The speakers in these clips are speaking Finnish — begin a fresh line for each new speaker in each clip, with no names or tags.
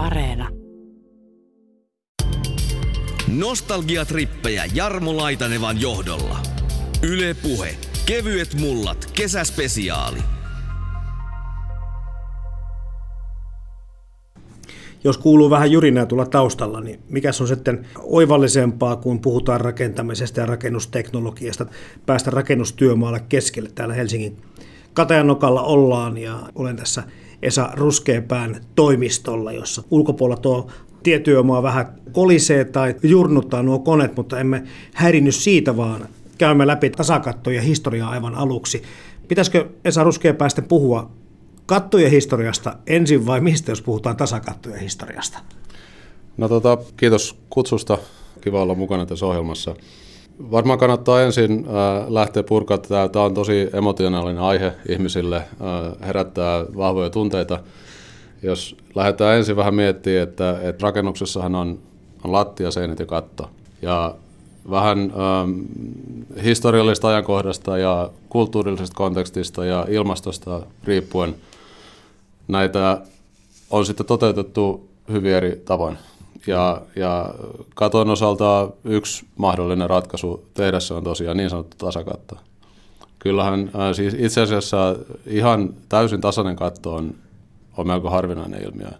Areena.
Nostalgiatrippejä Jarmo Laitanevan johdolla. Yle Puhe. Kevyet mullat. Kesäspesiaali.
Jos kuuluu vähän jyrinää tulla taustalla, niin mikä on sitten oivallisempaa, kun puhutaan rakentamisesta ja rakennusteknologiasta, päästä rakennustyömaalle keskelle täällä Helsingin Katajanokalla ollaan ja olen tässä Esa Ruskeapään toimistolla, jossa ulkopuolella tuo tietyömaa vähän kolisee tai jurnuttaa nuo koneet, mutta emme häirinny siitä, vaan käymme läpi tasakattoja historiaa aivan aluksi. Pitäisikö Esa Ruskeapäästä puhua kattojen historiasta ensin vai mistä, jos puhutaan tasakattojen historiasta?
No tota, kiitos kutsusta. Kiva olla mukana tässä ohjelmassa. Varmaan kannattaa ensin äh, lähteä purkamaan. Tämä on tosi emotionaalinen aihe ihmisille, äh, herättää vahvoja tunteita. Jos lähdetään ensin vähän miettimään, että, että rakennuksessahan on, on lattia, seinät ja katto. Ja vähän ähm, historiallisesta ajankohdasta ja kulttuurillisesta kontekstista ja ilmastosta riippuen näitä on sitten toteutettu hyvin eri tavoin. Ja, ja katon osalta yksi mahdollinen ratkaisu tehdä se on tosiaan niin sanottu tasakatto. Kyllähän äh, siis itse asiassa ihan täysin tasainen katto on, on melko harvinainen ilmiö.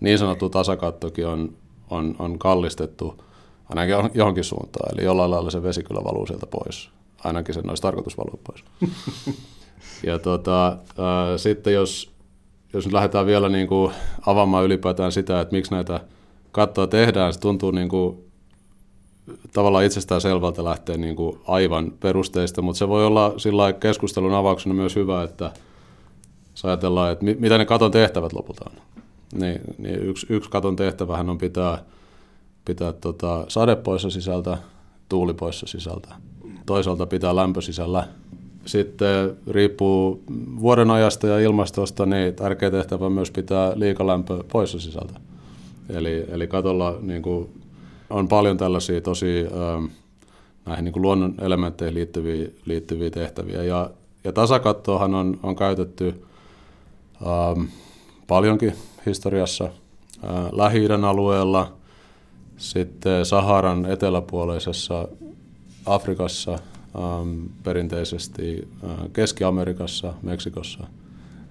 Niin sanottu tasakattokin on, on, on kallistettu ainakin johonkin suuntaan. Eli jollain lailla se vesi kyllä valuu sieltä pois. Ainakin sen olisi tarkoitus valua pois. ja tota, äh, sitten jos, jos nyt lähdetään vielä niin kuin avaamaan ylipäätään sitä, että miksi näitä – kattoa tehdään, se tuntuu niin kuin tavallaan itsestään selvältä lähteä niin kuin aivan perusteista, mutta se voi olla sillä keskustelun avauksena myös hyvä, että ajatellaan, että mitä ne katon tehtävät lopulta on. Niin, niin yksi, yksi katon tehtävähän on pitää, pitää tota sade poissa sisältä, tuuli poissa sisältä. Toisaalta pitää lämpö sisällä. Sitten riippuu vuoden ajasta ja ilmastosta, niin tärkeä tehtävä myös pitää liikalämpö poissa sisältä. Eli, eli katolla niin kuin, on paljon tällaisia tosi ähm, näihin niin kuin luonnon elementteihin liittyviä, liittyviä tehtäviä. Ja, ja tasakattoahan on, on käytetty ähm, paljonkin historiassa äh, lähi alueella, sitten Saharan eteläpuoleisessa Afrikassa, ähm, perinteisesti äh, Keski-Amerikassa, Meksikossa.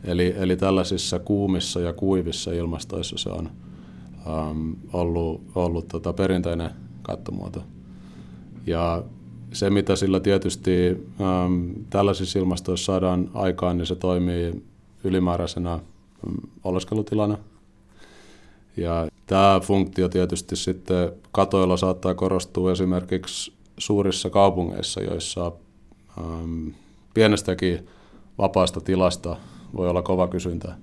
Eli, eli tällaisissa kuumissa ja kuivissa ilmastoissa se on, ähm, ollut, ollut tota perinteinen kattomuoto. Ja se, mitä sillä tietysti ähm, tällaisissa ilmastoissa saadaan aikaan, niin se toimii ylimääräisenä ähm, oleskelutilana. Ja tämä funktio tietysti sitten katoilla saattaa korostua esimerkiksi suurissa kaupungeissa, joissa ähm, pienestäkin vapaasta tilasta voi olla kova kysyntä.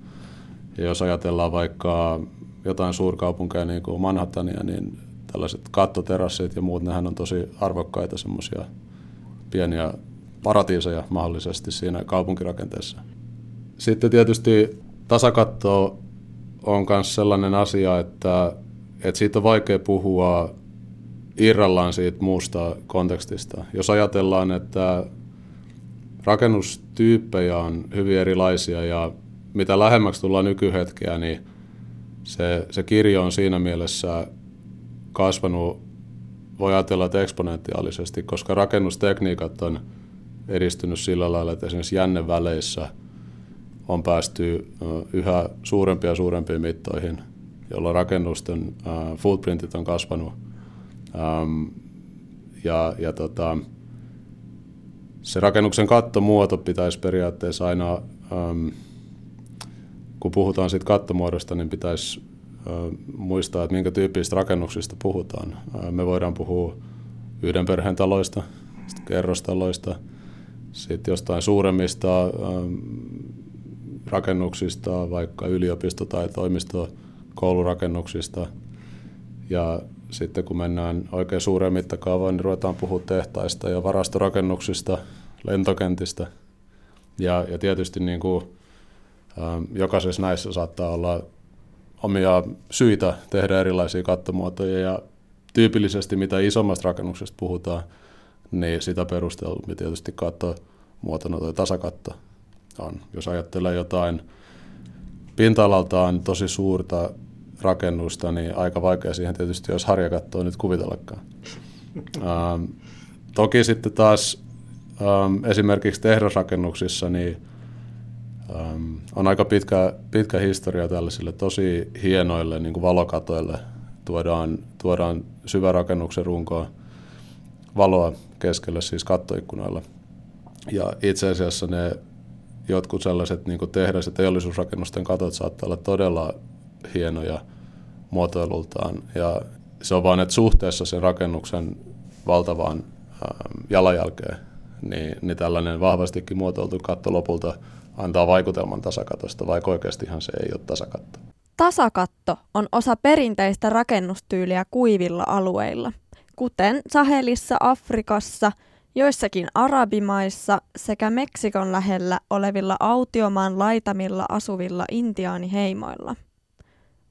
Ja jos ajatellaan vaikka jotain suurkaupunkeja niin kuin Manhattania, niin tällaiset kattoterassit ja muut, nehän on tosi arvokkaita semmoisia pieniä paratiiseja mahdollisesti siinä kaupunkirakenteessa. Sitten tietysti tasakatto on myös sellainen asia, että, että siitä on vaikea puhua irrallaan siitä muusta kontekstista. Jos ajatellaan, että rakennustyyppejä on hyvin erilaisia ja mitä lähemmäksi tullaan nykyhetkeä, niin se, se kirjo on siinä mielessä kasvanut, voi ajatella, että eksponentiaalisesti, koska rakennustekniikat on edistynyt sillä lailla, että esimerkiksi jänneväleissä on päästy yhä suurempia ja suurempiin mittoihin, jolloin rakennusten footprintit on kasvanut. Ja, ja tota, se rakennuksen kattomuoto pitäisi periaatteessa aina kun puhutaan siitä kattomuodosta, niin pitäisi muistaa, että minkä tyyppisistä rakennuksista puhutaan. Me voidaan puhua yhden perheen taloista, kerrostaloista, sitten jostain suuremmista rakennuksista, vaikka yliopisto- tai toimistokoulurakennuksista. Ja sitten kun mennään oikein suureen mittakaavaan, niin ruvetaan puhua tehtaista ja varastorakennuksista, lentokentistä. Ja, ja tietysti niin kuin jokaisessa näissä saattaa olla omia syitä tehdä erilaisia kattomuotoja ja tyypillisesti mitä isommasta rakennuksesta puhutaan, niin sitä perustelumpi tietysti kattomuotona tai tasakatto on. Jos ajattelee jotain pinta-alaltaan tosi suurta rakennusta, niin aika vaikea siihen tietysti jos harjakattoa nyt kuvitellakaan. Ähm, toki sitten taas ähm, esimerkiksi tehdasrakennuksissa niin ähm, on aika pitkä, pitkä historia tällaisille tosi hienoille niin kuin valokatoille. Tuodaan, tuodaan syvärakennuksen runkoa valoa keskelle siis kattoikkunoilla. Ja itse asiassa ne jotkut sellaiset niin tehdas- ja teollisuusrakennusten katot saattaa olla todella hienoja muotoilultaan. Ja se on vain, että suhteessa sen rakennuksen valtavaan ähm, jalanjälkeen, niin, niin tällainen vahvastikin muotoiltu katto lopulta antaa vaikutelman tasakatosta, vaikka oikeastihan se ei ole tasakatto.
Tasakatto on osa perinteistä rakennustyyliä kuivilla alueilla, kuten Sahelissa, Afrikassa – Joissakin arabimaissa sekä Meksikon lähellä olevilla autiomaan laitamilla asuvilla intiaaniheimoilla.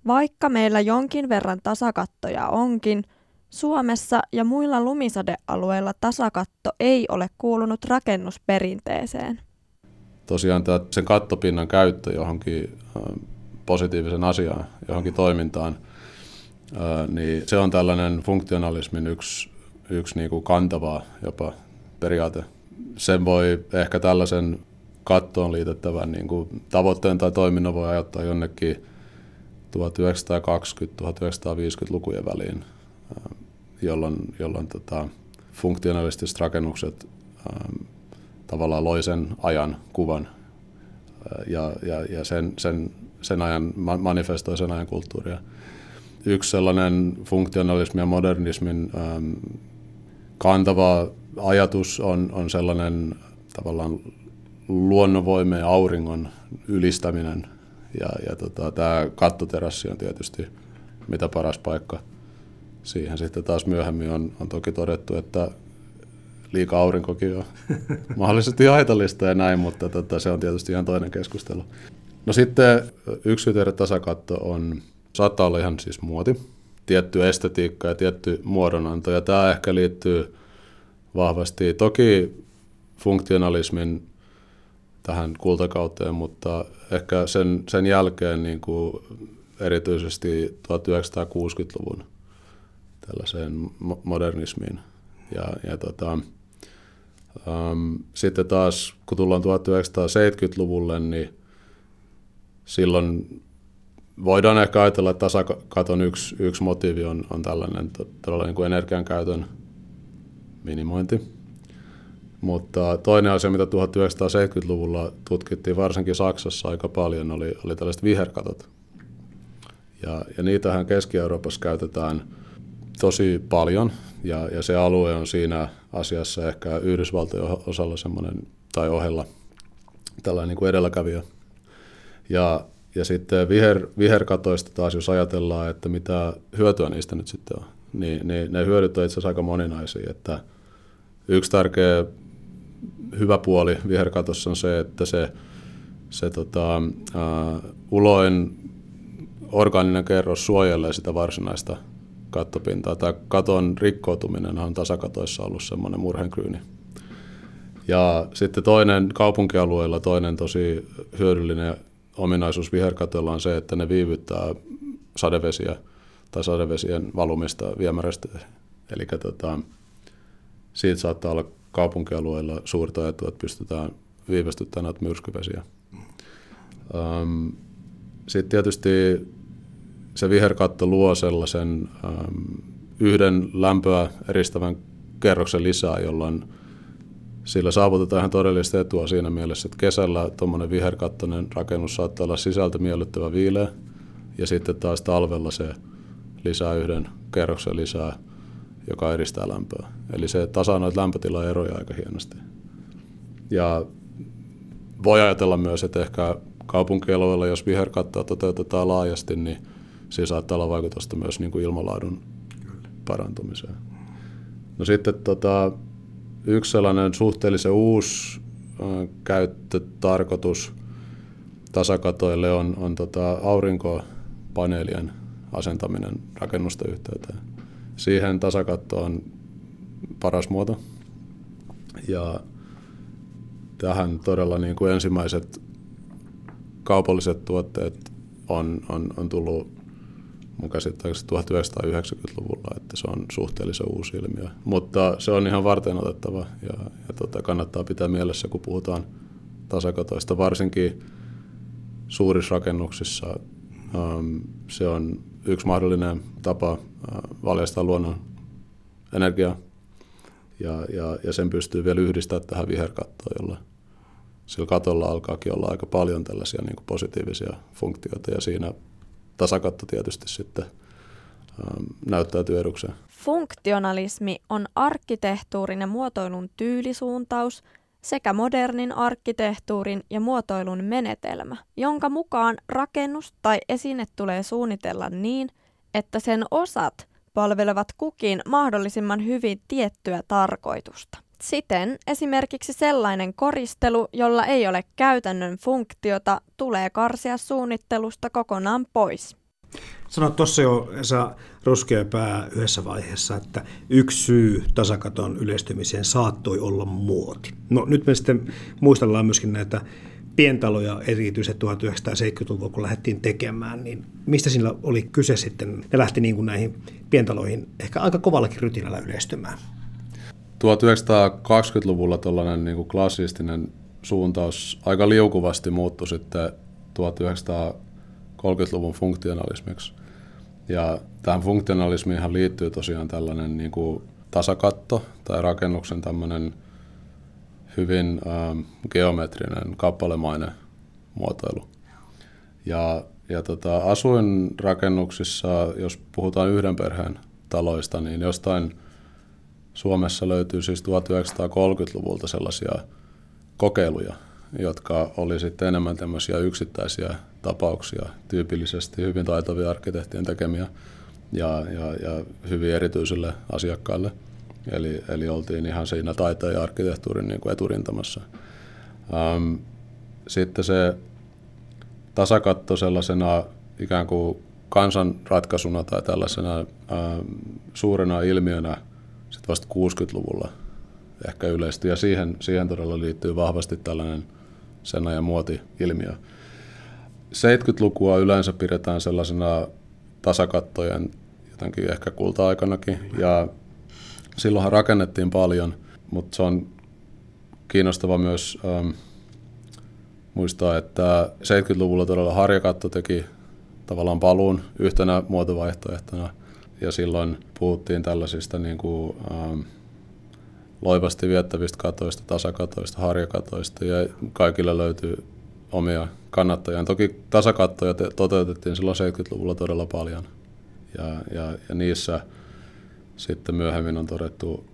Vaikka meillä jonkin verran tasakattoja onkin, Suomessa ja muilla lumisadealueilla tasakatto ei ole kuulunut rakennusperinteeseen.
Tosiaan tämä, sen kattopinnan käyttö johonkin positiivisen asiaan, johonkin toimintaan, niin se on tällainen funktionalismin yksi, yksi niin kuin kantava jopa periaate. Sen voi ehkä tällaisen kattoon liitettävän niin kuin tavoitteen tai toiminnan voi ajattaa jonnekin 1920-1950-lukujen väliin, jolloin, jolloin tota, funktionalistiset rakennukset ähm, tavallaan loi sen ajan kuvan ja, ja, ja sen, sen, sen ajan manifestoi sen ajan kulttuuria. Yksi sellainen funktionalismin ja modernismin ähm, kantava ajatus on, on sellainen tavallaan luonnonvoima ja auringon ylistäminen. Ja, ja tota, tämä kattoterassi on tietysti mitä paras paikka siihen. Sitten taas myöhemmin on, on toki todettu, että liika aurinkokin on mahdollisesti haitallista ja näin, mutta tota, se on tietysti ihan toinen keskustelu. No sitten yksityinen tasakatto on, saattaa olla ihan siis muoti, tietty estetiikka ja tietty muodonanto, ja tämä ehkä liittyy vahvasti. Toki funktionalismin tähän kultakauteen, mutta ehkä sen, sen jälkeen niin kuin erityisesti 1960-luvun tällaiseen modernismiin. Ja, ja tota, sitten taas, kun tullaan 1970-luvulle, niin silloin voidaan ehkä ajatella, että tasakaton yksi, yksi motiivi on, on tällainen todella niin kuin energiankäytön minimointi. Mutta toinen asia, mitä 1970-luvulla tutkittiin varsinkin Saksassa aika paljon, oli, oli tällaiset viherkatot. Ja, ja niitähän Keski-Euroopassa käytetään tosi paljon, ja, ja se alue on siinä asiassa ehkä Yhdysvaltojen osalla semmoinen, tai ohella tällainen niin kuin edelläkävijä. Ja, ja sitten viher, viherkatoista taas, jos ajatellaan, että mitä hyötyä niistä nyt sitten on, niin, niin ne hyödyt on itse asiassa aika moninaisia. Että yksi tärkeä hyvä puoli viherkatossa on se, että se, se tota, uh, uloin orgaaninen kerros suojelee sitä varsinaista kattopintaa. Tämä katon rikkoutuminen on tasakatoissa ollut semmoinen murhenkryyni. Ja sitten toinen kaupunkialueella toinen tosi hyödyllinen ominaisuus viherkatoilla on se, että ne viivyttää sadevesiä – tai sadevesien valumista viemäristä. Eli tota, siitä saattaa olla kaupunkialueilla suurta etua, että pystytään viivästyttämään näitä myrskyvesiä. Sitten tietysti se viherkatto luo sellaisen um, yhden lämpöä eristävän kerroksen lisää, jolloin sillä saavutetaan ihan todellista etua siinä mielessä, että kesällä tuommoinen viherkattoinen rakennus saattaa olla sisältö miellyttävä viileä, ja sitten taas talvella se lisää yhden kerroksen lisää, joka eristää lämpöä. Eli se tasaa noita lämpötilaeroja aika hienosti. Ja voi ajatella myös, että ehkä kaupunkialueella, jos viherkattoa toteutetaan laajasti, niin siinä saattaa olla vaikutusta myös niin kuin ilmanlaadun parantumiseen. No sitten tota, yksi sellainen suhteellisen uusi äh, käyttötarkoitus tasakatoille on, on tota aurinkopaneelien asentaminen rakennusten yhteyteen. Siihen tasakatto on paras muoto. Ja tähän todella niin kuin ensimmäiset kaupalliset tuotteet on, on, on tullut mun käsittääkseni 1990-luvulla, että se on suhteellisen uusi ilmiö. Mutta se on ihan varten otettava ja, ja tota, kannattaa pitää mielessä, kun puhutaan tasakatoista, varsinkin suurissa rakennuksissa. Ähm, se on yksi mahdollinen tapa äh, valjastaa luonnon energiaa ja, ja, ja sen pystyy vielä yhdistämään tähän viherkattoon, jolla sillä katolla alkaakin olla aika paljon tällaisia niin positiivisia funktioita ja siinä tasakatto tietysti sitten ähm, näyttäytyy edukseen.
Funktionalismi on arkkitehtuurin ja muotoilun tyylisuuntaus sekä modernin arkkitehtuurin ja muotoilun menetelmä, jonka mukaan rakennus tai esine tulee suunnitella niin, että sen osat palvelevat kukin mahdollisimman hyvin tiettyä tarkoitusta. Siten esimerkiksi sellainen koristelu, jolla ei ole käytännön funktiota, tulee karsia suunnittelusta kokonaan pois.
Sanoit tuossa jo Esa Ruskeapää yhdessä vaiheessa, että yksi syy tasakaton yleistymiseen saattoi olla muoti. No nyt me sitten muistellaan myöskin näitä pientaloja erityisesti 1970-luvulla, kun lähdettiin tekemään, niin mistä siinä oli kyse sitten? Ne lähti niin kuin näihin pientaloihin ehkä aika kovallakin rytinällä yleistymään.
1920-luvulla tällainen niin klassistinen suuntaus aika liukuvasti muuttui sitten 1930-luvun funktionalismiksi. Ja tähän funktionalismiin liittyy tosiaan tällainen niin kuin tasakatto tai rakennuksen tämmöinen hyvin ähm, geometrinen, kappalemainen muotoilu. Ja, ja tota, asuinrakennuksissa, jos puhutaan yhden perheen taloista, niin jostain Suomessa löytyy siis 1930-luvulta sellaisia kokeiluja, jotka oli sitten enemmän tämmöisiä yksittäisiä tapauksia, tyypillisesti hyvin taitavia arkkitehtien tekemiä ja, ja, ja hyvin erityisille asiakkaille. Eli, eli oltiin ihan siinä taiteen ja arkkitehtuurin niin kuin eturintamassa. Ähm, sitten se tasakatto sellaisena ikään kuin kansanratkaisuna tai tällaisena ähm, suurena ilmiönä sitten vasta 60-luvulla ehkä yleistyi. Ja siihen, siihen todella liittyy vahvasti tällainen sen ajan muoti-ilmiö. 70-lukua yleensä pidetään sellaisena tasakattojen jotenkin ehkä kulta-aikanakin. Ja silloinhan rakennettiin paljon, mutta se on kiinnostava myös ähm, muistaa, että 70-luvulla todella harjakatto teki tavallaan paluun yhtenä muotovaihtoehtona. Ja silloin puhuttiin tällaisista niin kuin, ähm, loivasti viettävistä katoista, tasakatoista, harjakatoista ja kaikille löytyy omia kannattajia. Toki tasakattoja te- toteutettiin silloin 70-luvulla todella paljon ja, ja, ja niissä sitten myöhemmin on todettu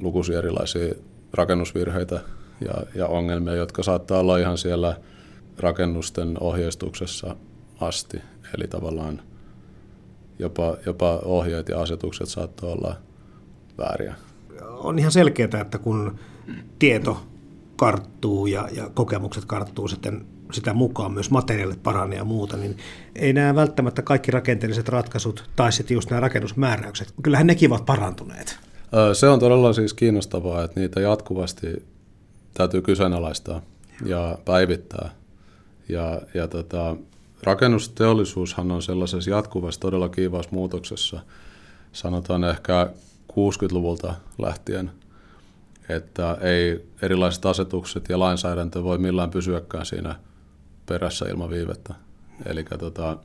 lukuisia erilaisia rakennusvirheitä ja, ja ongelmia, jotka saattaa olla ihan siellä rakennusten ohjeistuksessa asti. Eli tavallaan jopa, jopa ohjeet ja asetukset saattaa olla vääriä.
On ihan selkeää, että kun tieto karttuu ja, ja kokemukset karttuu sitten sitä mukaan, myös materiaalit paranee ja muuta, niin ei nämä välttämättä kaikki rakenteelliset ratkaisut tai sitten just nämä rakennusmääräykset, kyllähän nekin ovat parantuneet.
Se on todella siis kiinnostavaa, että niitä jatkuvasti täytyy kyseenalaistaa ja päivittää. Ja, ja tota, rakennusteollisuushan on sellaisessa jatkuvassa todella kiivaassa muutoksessa, sanotaan ehkä 60-luvulta lähtien, että ei erilaiset asetukset ja lainsäädäntö voi millään pysyäkään siinä perässä ilman viivettä. Eli tota,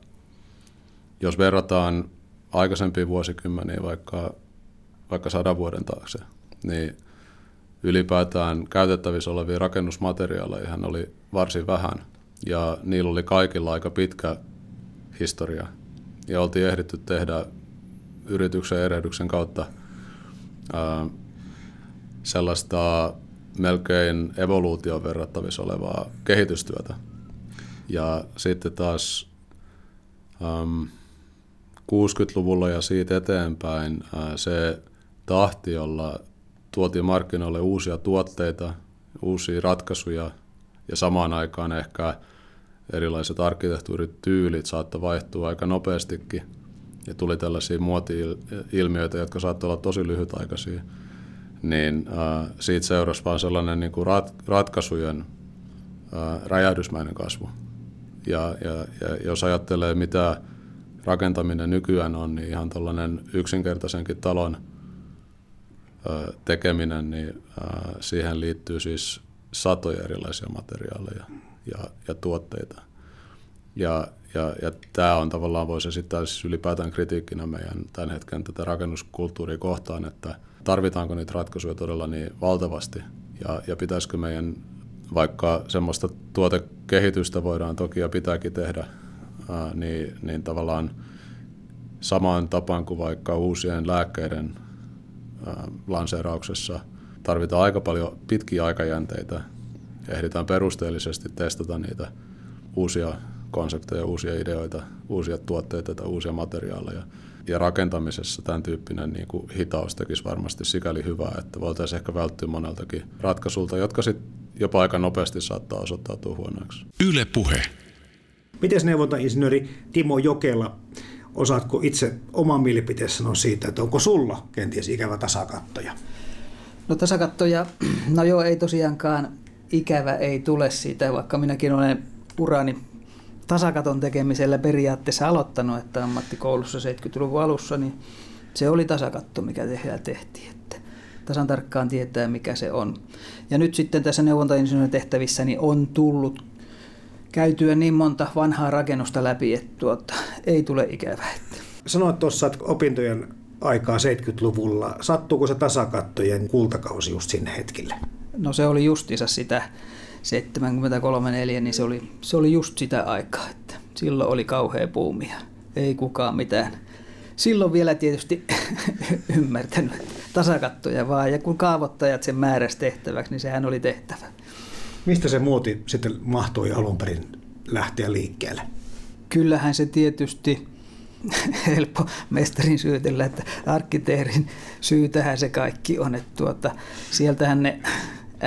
jos verrataan aikaisempiin vuosikymmeniin vaikka, vaikka sadan vuoden taakse, niin ylipäätään käytettävissä olevia rakennusmateriaaleja oli varsin vähän – ja niillä oli kaikilla aika pitkä historia. Ja oltiin ehditty tehdä yrityksen erehdyksen kautta ää, sellaista melkein evoluution verrattavissa olevaa kehitystyötä. Ja sitten taas äm, 60-luvulla ja siitä eteenpäin ää, se tahti, jolla tuotiin markkinoille uusia tuotteita, uusia ratkaisuja – ja samaan aikaan ehkä erilaiset arkkitehtuurityylit saattoi vaihtua aika nopeastikin. Ja tuli tällaisia muoti-ilmiöitä, jotka saattoi olla tosi lyhytaikaisia, niin äh, siitä seurasi vaan sellainen niin kuin rat, ratkaisujen äh, räjähdysmäinen kasvu. Ja, ja, ja jos ajattelee, mitä rakentaminen nykyään on, niin ihan tällainen yksinkertaisenkin talon tekeminen, niin siihen liittyy siis satoja erilaisia materiaaleja ja, ja tuotteita. Ja, ja, ja tämä on tavallaan, voisi esittää siis ylipäätään kritiikkinä meidän tämän hetken tätä rakennuskulttuuria kohtaan, että tarvitaanko niitä ratkaisuja todella niin valtavasti ja, ja pitäisikö meidän vaikka semmoista tuotekehitystä voidaan toki ja pitääkin tehdä, ää, niin, niin tavallaan samaan tapaan kuin vaikka uusien lääkkeiden ää, lanseerauksessa tarvitaan aika paljon pitkiä aikajänteitä. Ehditään perusteellisesti testata niitä uusia konsepteja, uusia ideoita, uusia tuotteita tai uusia materiaaleja. Ja rakentamisessa tämän tyyppinen niin kuin hitaus tekisi varmasti sikäli hyvää, että voitaisiin ehkä välttyä moneltakin ratkaisulta, jotka sitten jopa aika nopeasti saattaa osoittautua huonoiksi.
Yle puhe.
Miten neuvontainsinööri Timo Jokela, osaatko itse oman mielipiteen sanoa siitä, että onko sulla kenties ikävä tasakattoja?
No tasakattoja, no joo ei tosiaankaan ikävä ei tule siitä, vaikka minäkin olen urani tasakaton tekemisellä periaatteessa aloittanut, että ammattikoulussa 70-luvun alussa, niin se oli tasakatto, mikä tehdään tehtiin. Että tasan tarkkaan tietää, mikä se on. Ja nyt sitten tässä neuvontainsinöörin tehtävissä niin on tullut käytyä niin monta vanhaa rakennusta läpi, että tuota, ei tule ikävää.
Sanoit tuossa, että opintojen aikaa 70-luvulla. Sattuuko se tasakattojen kultakausi just sinne hetkille?
No se oli justiinsa sitä 73-4, niin se oli, se oli just sitä aikaa, että silloin oli kauhea puumia. Ei kukaan mitään. Silloin vielä tietysti ymmärtänyt tasakattoja vaan, ja kun kaavoittajat sen määräsi tehtäväksi, niin sehän oli tehtävä.
Mistä se muoti sitten mahtui alun perin lähteä liikkeelle?
Kyllähän se tietysti helppo mestarin syytellä, että arkkitehdin syytähän se kaikki on, että tuota, sieltähän ne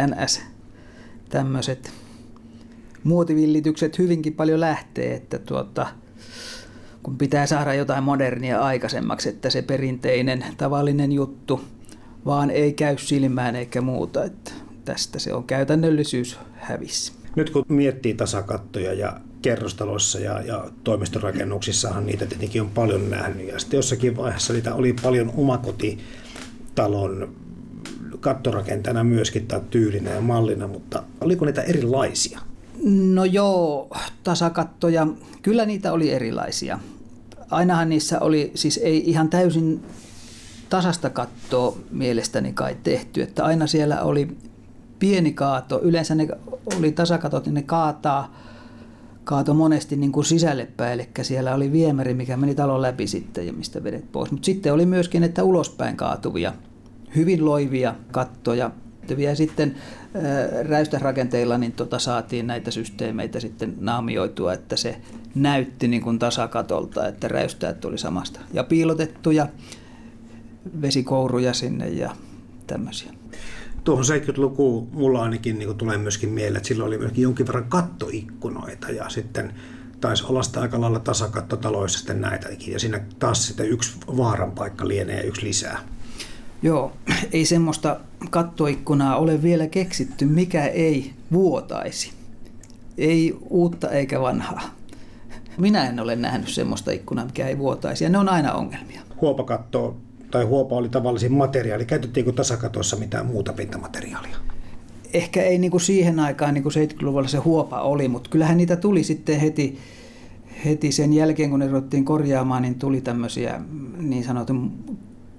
NS tämmöiset muotivillitykset hyvinkin paljon lähtee, että tuota, kun pitää saada jotain modernia aikaisemmaksi, että se perinteinen tavallinen juttu vaan ei käy silmään eikä muuta, että tästä se on käytännöllisyys hävissä.
Nyt kun miettii tasakattoja ja kerrostaloissa ja, ja toimistorakennuksissahan niitä tietenkin on paljon nähnyt. Ja sitten jossakin vaiheessa niitä oli paljon omakotitalon kattorakentajana myöskin tai tyylinä ja mallina, mutta oliko niitä erilaisia?
No joo, tasakattoja, kyllä niitä oli erilaisia. Ainahan niissä oli, siis ei ihan täysin tasasta kattoa mielestäni kai tehty, että aina siellä oli pieni kaato, yleensä ne oli tasakatot, niin ne kaataa, kaato monesti niin kuin sisälle päin, eli siellä oli viemäri, mikä meni talon läpi sitten ja mistä vedet pois. Mutta sitten oli myöskin, että ulospäin kaatuvia, hyvin loivia kattoja. Ja sitten äh, räystärakenteilla niin tota saatiin näitä systeemeitä sitten naamioitua, että se näytti niin kuin tasakatolta, että räystäät tuli samasta. Ja piilotettuja vesikouruja sinne ja tämmöisiä.
Tuohon 70-lukuun mulla ainakin niin tulee myöskin mieleen, että silloin oli myöskin jonkin verran kattoikkunoita ja sitten taisi olla sitä aika lailla tasakattotaloissa sitten näitäkin. Ja siinä taas sitten yksi vaaran paikka lienee yksi lisää.
Joo, ei semmoista kattoikkunaa ole vielä keksitty, mikä ei vuotaisi. Ei uutta eikä vanhaa. Minä en ole nähnyt semmoista ikkunaa, mikä ei vuotaisi, ja ne on aina ongelmia.
Huopakatto tai huopa oli tavallisin materiaali. Käytettiinkö tasakatossa mitään muuta pintamateriaalia?
Ehkä ei niin kuin siihen aikaan, niin kuin 70-luvulla se huopa oli, mutta kyllähän niitä tuli sitten heti, heti sen jälkeen, kun ne ruvettiin korjaamaan, niin tuli tämmöisiä niin sanotun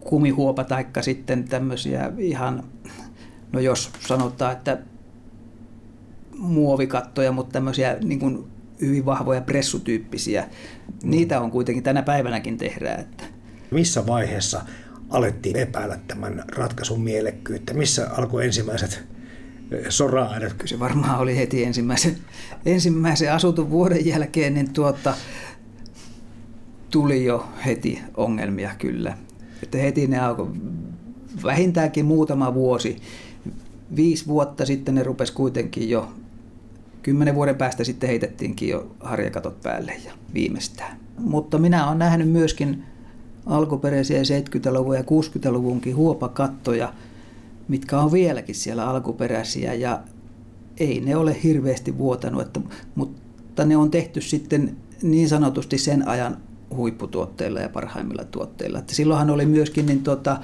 kumihuopa taikka sitten tämmöisiä ihan, no jos sanotaan, että muovikattoja, mutta tämmöisiä niin kuin hyvin vahvoja pressutyyppisiä. Niitä on kuitenkin tänä päivänäkin tehdään. Että
missä vaiheessa alettiin epäillä tämän ratkaisun mielekkyyttä? Missä alkoi ensimmäiset sora-aidat?
Kyllä se varmaan oli heti ensimmäisen, ensimmäisen asutun vuoden jälkeen, niin tuota, tuli jo heti ongelmia kyllä. Että heti ne alkoi vähintäänkin muutama vuosi. Viisi vuotta sitten ne rupesi kuitenkin jo, kymmenen vuoden päästä sitten heitettiinkin jo harjakatot päälle ja viimeistään. Mutta minä olen nähnyt myöskin alkuperäisiä 70-luvun ja 60-luvunkin huopakattoja, mitkä on vieläkin siellä alkuperäisiä ja ei ne ole hirveästi vuotanut, että, mutta ne on tehty sitten niin sanotusti sen ajan huipputuotteilla ja parhaimmilla tuotteilla. Että silloinhan oli myöskin, niin tuota,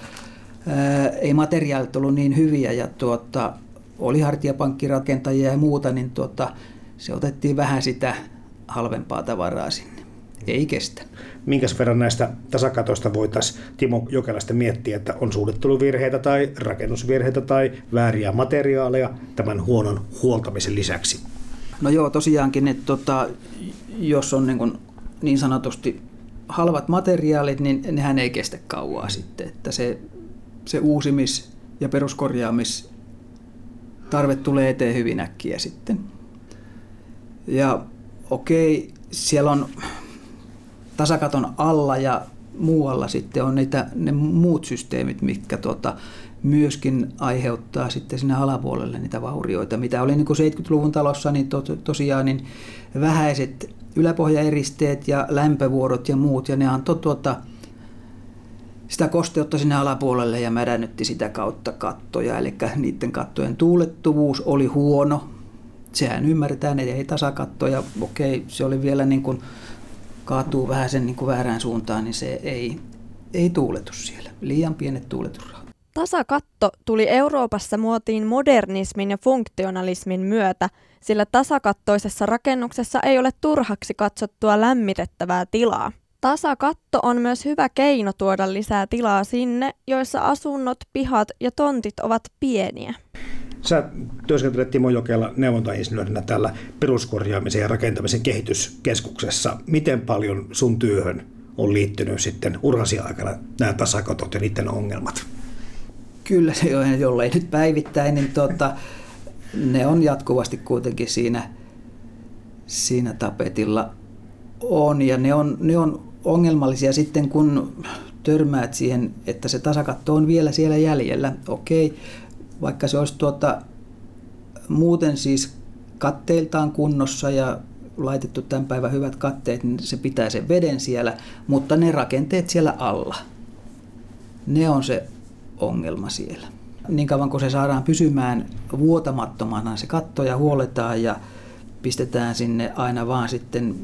ää, ei materiaalit ollut niin hyviä ja tuota, oli hartiapankkirakentajia ja muuta, niin tuota, se otettiin vähän sitä halvempaa tavaraa sinne. Ei kestä.
Minkäs verran näistä tasakatoista voitaisiin Timo Jokelasta miettiä, että on suunnitteluvirheitä tai rakennusvirheitä tai vääriä materiaaleja tämän huonon huoltamisen lisäksi?
No joo, tosiaankin, että tota, jos on niin, kuin niin sanotusti halvat materiaalit, niin nehän ei kestä kauaa sitten. Että se, se uusimis- ja peruskorjaamis tarve tulee eteen hyvin äkkiä sitten. Ja okei, siellä on tasakaton alla ja muualla sitten on niitä, ne muut systeemit, mitkä tuota, myöskin aiheuttaa sitten sinne alapuolelle niitä vaurioita. Mitä oli niin kuin 70-luvun talossa, niin to, tosiaan niin vähäiset yläpohjaeristeet ja lämpövuorot ja muut, ja ne antoi tuota, sitä kosteutta sinne alapuolelle ja mädännytti sitä kautta kattoja. Eli niiden kattojen tuulettuvuus oli huono. Sehän ymmärretään, että ei tasakattoja. Okei, se oli vielä niin kuin kaatuu vähän sen niin kuin väärään suuntaan, niin se ei, ei tuuletu siellä. Liian pienet tuuletusrahat.
Tasakatto tuli Euroopassa muotiin modernismin ja funktionalismin myötä, sillä tasakattoisessa rakennuksessa ei ole turhaksi katsottua lämmitettävää tilaa. Tasakatto on myös hyvä keino tuoda lisää tilaa sinne, joissa asunnot, pihat ja tontit ovat pieniä.
Sä työskentelet Timo Jokela neuvontainsinöörinä täällä peruskorjaamisen ja rakentamisen kehityskeskuksessa. Miten paljon sun työhön on liittynyt sitten urasi aikana nämä tasakatot ja niiden ongelmat?
Kyllä se on, jollei nyt päivittäin, niin tuota, ne on jatkuvasti kuitenkin siinä, siinä tapetilla on. Ja ne on, ne on ongelmallisia sitten, kun törmäät siihen, että se tasakatto on vielä siellä jäljellä. Okei, vaikka se olisi tuota, muuten siis katteiltaan kunnossa ja laitettu tämän päivän hyvät katteet, niin se pitää sen veden siellä, mutta ne rakenteet siellä alla, ne on se ongelma siellä. Niin kauan kun se saadaan pysymään vuotamattomana, se katto ja huoletaan ja pistetään sinne aina vaan sitten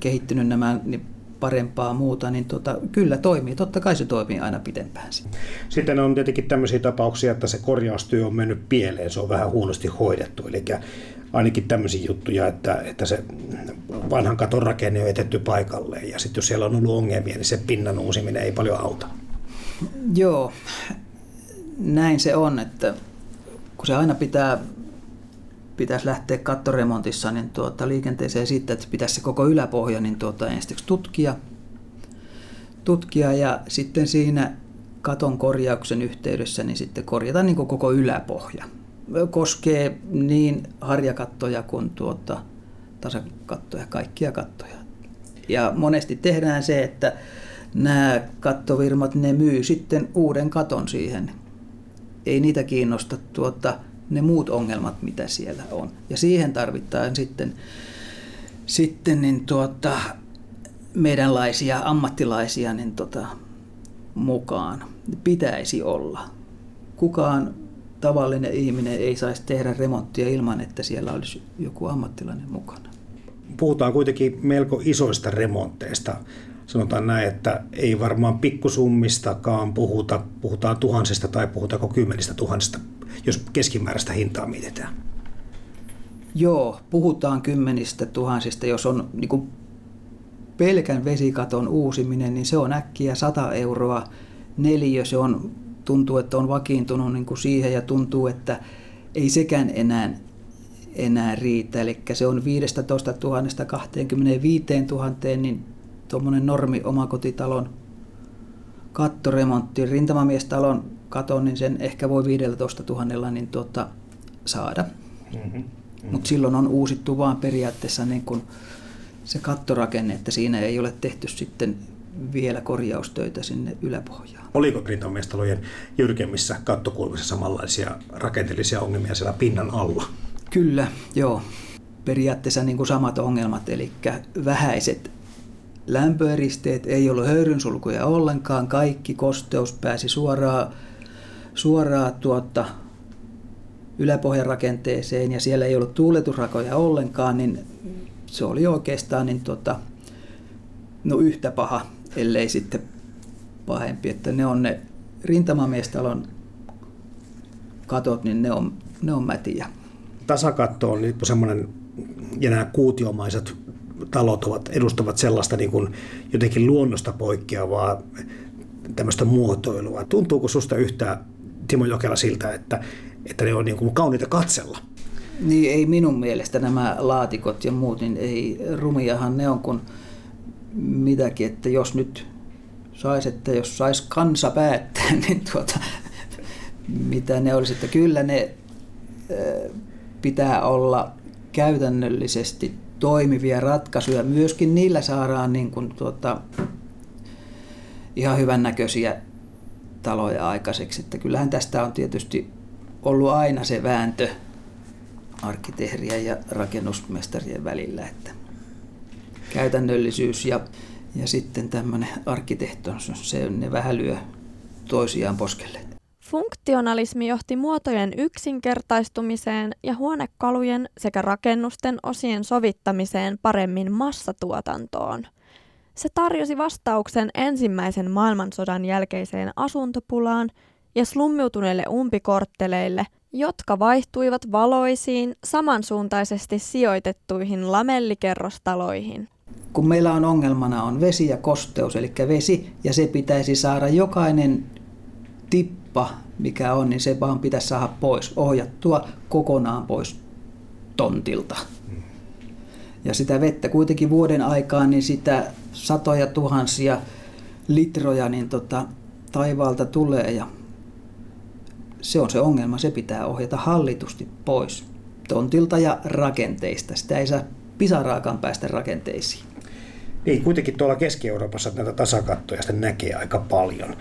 kehittynyt nämä niin parempaa muuta, niin tota, kyllä toimii. Totta kai se toimii aina pidempään.
Sitten on tietenkin tämmöisiä tapauksia, että se korjaustyö on mennyt pieleen, se on vähän huonosti hoidettu. Eli ainakin tämmöisiä juttuja, että, että se vanhan katon rakenne on etetty paikalleen ja sitten jos siellä on ollut ongelmia, niin se pinnan uusiminen ei paljon auta.
Joo, näin se on, että kun se aina pitää pitäisi lähteä kattoremontissa niin tuota, liikenteeseen siitä, että pitäisi se koko yläpohja niin tuota, ensiksi tutkia, tutkia ja sitten siinä katon korjauksen yhteydessä niin sitten korjata niin koko yläpohja. Koskee niin harjakattoja kuin tuota, tasakattoja, kaikkia kattoja. Ja monesti tehdään se, että nämä kattovirmat ne myy sitten uuden katon siihen. Ei niitä kiinnosta tuota, ne muut ongelmat, mitä siellä on. Ja siihen tarvitaan sitten, sitten niin tuota, meidänlaisia ammattilaisia niin tota, mukaan. Pitäisi olla. Kukaan tavallinen ihminen ei saisi tehdä remonttia ilman, että siellä olisi joku ammattilainen mukana.
Puhutaan kuitenkin melko isoista remontteista. Sanotaan näin, että ei varmaan pikkusummistakaan puhuta, puhutaan tuhansista tai puhutaanko kymmenistä tuhansista jos keskimääräistä hintaa mietitään?
Joo, puhutaan kymmenistä tuhansista. Jos on niin kuin pelkän vesikaton uusiminen, niin se on äkkiä 100 euroa neliö. Se on, tuntuu, että on vakiintunut niin kuin siihen ja tuntuu, että ei sekään enää, enää riitä. Eli se on 15 000 25 000, niin tuommoinen normi omakotitalon kattoremontti. Rintamamiestalon katon, niin sen ehkä voi 15 000 niin tuota, saada. Mm-hmm. Mm-hmm. Mutta silloin on uusittu vaan periaatteessa niin kun se kattorakenne, että siinä ei ole tehty sitten vielä korjaustöitä sinne yläpohjaan.
Oliko rintamestalojen jyrkemmissä kattokulmissa samanlaisia rakenteellisia ongelmia siellä pinnan alla?
Kyllä, joo. Periaatteessa niin kuin samat ongelmat, eli vähäiset lämpöeristeet, ei ollut höyrynsulkuja ollenkaan, kaikki kosteus pääsi suoraan suoraan tuota yläpohjan rakenteeseen ja siellä ei ollut tuuletusrakoja ollenkaan, niin se oli oikeastaan niin tuota, no yhtä paha, ellei sitten pahempi, että ne on ne rintamamiestalon katot, niin ne on, ne on mätiä.
Tasakatto on semmoinen, ja nämä kuutiomaiset talot ovat, edustavat sellaista niin kuin jotenkin luonnosta poikkeavaa tämmöistä muotoilua. Tuntuuko susta yhtään, Timo Jokela, siltä, että, että ne on niin kuin kauniita katsella?
Niin ei minun mielestä nämä laatikot ja muut, niin ei rumiahan ne on kuin mitäkin, että jos nyt saisi, että jos saisi kansa päättää, niin tuota, mitä ne olisi, että kyllä ne pitää olla käytännöllisesti toimivia ratkaisuja. Myöskin niillä saadaan niin kuin tuota, ihan hyvännäköisiä taloja aikaiseksi. Että kyllähän tästä on tietysti ollut aina se vääntö arkkitehrien ja rakennusmestarien välillä, että käytännöllisyys ja, ja sitten tämmöinen arkkitehtonisuus, se ne vähän lyö toisiaan poskelle.
Funktionalismi johti muotojen yksinkertaistumiseen ja huonekalujen sekä rakennusten osien sovittamiseen paremmin massatuotantoon. Se tarjosi vastauksen ensimmäisen maailmansodan jälkeiseen asuntopulaan ja slummiutuneille umpikortteleille, jotka vaihtuivat valoisiin, samansuuntaisesti sijoitettuihin lamellikerrostaloihin.
Kun meillä on ongelmana on vesi ja kosteus, eli vesi, ja se pitäisi saada jokainen tippa, mikä on, niin se vaan pitäisi saada pois, ohjattua kokonaan pois tontilta. Ja sitä vettä kuitenkin vuoden aikaan, niin sitä satoja tuhansia litroja niin tota, taivaalta tulee ja se on se ongelma, se pitää ohjata hallitusti pois tontilta ja rakenteista. Sitä ei saa pisaraakaan päästä rakenteisiin.
Niin, kuitenkin tuolla Keski-Euroopassa näitä tasakattoja sitten näkee aika paljon.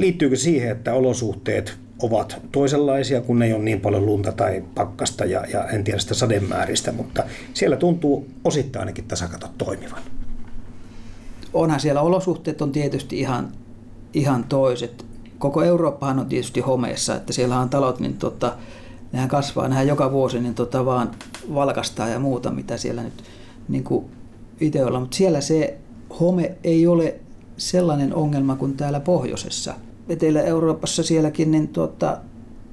Liittyykö siihen, että olosuhteet ovat toisenlaisia, kun ei ole niin paljon lunta tai pakkasta ja, ja en tiedä sitä sademääristä, mutta siellä tuntuu osittain ainakin tasakatot toimivan.
Onhan siellä olosuhteet on tietysti ihan, ihan toiset. Koko Eurooppahan on tietysti homeessa, että siellä on talot, niin tota, nehän kasvaa, nehän joka vuosi niin tota vaan valkastaa ja muuta, mitä siellä nyt niin kuin itse ollaan. Mutta siellä se home ei ole sellainen ongelma kuin täällä pohjoisessa. Etelä-Euroopassa sielläkin, niin tuota,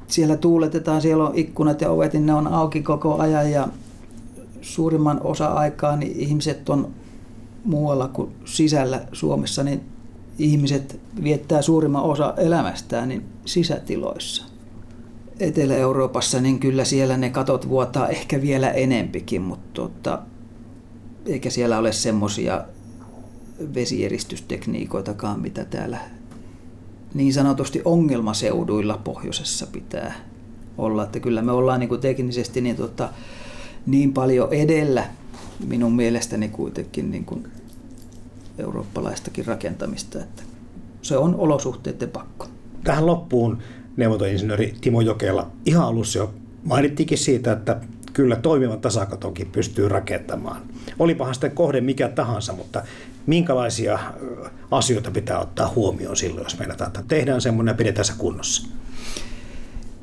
siellä tuuletetaan, siellä on ikkunat ja ovet, niin ne on auki koko ajan ja suurimman osa aikaa niin ihmiset on muualla kuin sisällä Suomessa, niin ihmiset viettää suurimman osa elämästään niin sisätiloissa. Etelä-Euroopassa, niin kyllä siellä ne katot vuotaa ehkä vielä enempikin, mutta tuota, eikä siellä ole semmoisia vesieristystekniikoitakaan, mitä täällä niin sanotusti ongelmaseuduilla pohjoisessa pitää olla. Että kyllä me ollaan niin kuin teknisesti niin, tota, niin paljon edellä minun mielestäni kuitenkin niin kuin eurooppalaistakin rakentamista, että se on olosuhteiden pakko.
Tähän loppuun neuvontoinsinööri Timo Jokela ihan alussa jo mainittikin siitä, että kyllä toimivan tasakatonkin pystyy rakentamaan. Olipahan sitten kohde mikä tahansa, mutta minkälaisia asioita pitää ottaa huomioon silloin, jos meinataan, että tehdään semmoinen ja pidetään se kunnossa?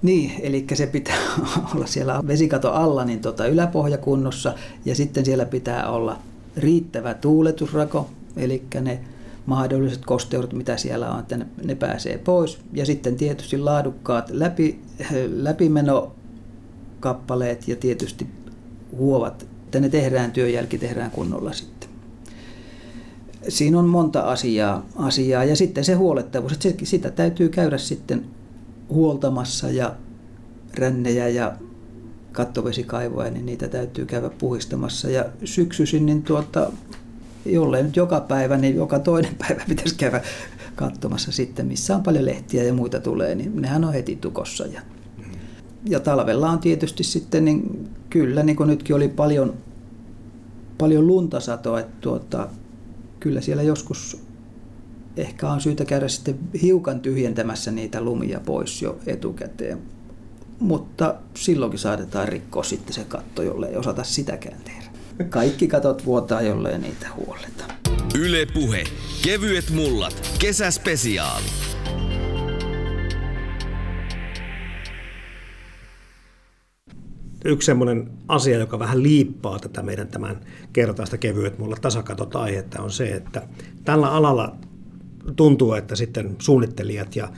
Niin, eli se pitää olla siellä vesikato alla niin tota yläpohja kunnossa ja sitten siellä pitää olla riittävä tuuletusrako, eli ne mahdolliset kosteudet, mitä siellä on, että ne, ne pääsee pois. Ja sitten tietysti laadukkaat läpi, läpimenokappaleet ja tietysti huovat, että ne tehdään, työjälki tehdään kunnolla sitten. Siinä on monta asiaa, asiaa ja sitten se huolettavuus, että sitä täytyy käydä sitten huoltamassa ja rännejä ja kattovesikaivoja, niin niitä täytyy käydä puhistamassa. Ja syksyisin, niin tuota, jollei nyt joka päivä, niin joka toinen päivä pitäisi käydä katsomassa sitten, missä on paljon lehtiä ja muita tulee, niin nehän on heti tukossa. Ja, ja talvella on tietysti sitten, niin kyllä, niin kuin nytkin oli paljon, paljon luntasatoa, että tuota, kyllä siellä joskus ehkä on syytä käydä sitten hiukan tyhjentämässä niitä lumia pois jo etukäteen. Mutta silloinkin saatetaan rikkoa sitten se katto, jolle ei osata sitäkään tehdä. Kaikki katot vuotaa, jollei niitä huoleta.
Yle Puhe. Kevyet mullat. Kesäspesiaali.
Yksi semmoinen asia, joka vähän liippaa tätä meidän tämän kertaista kevyet mulla tasakatot aihetta on se, että tällä alalla tuntuu, että sitten suunnittelijat ja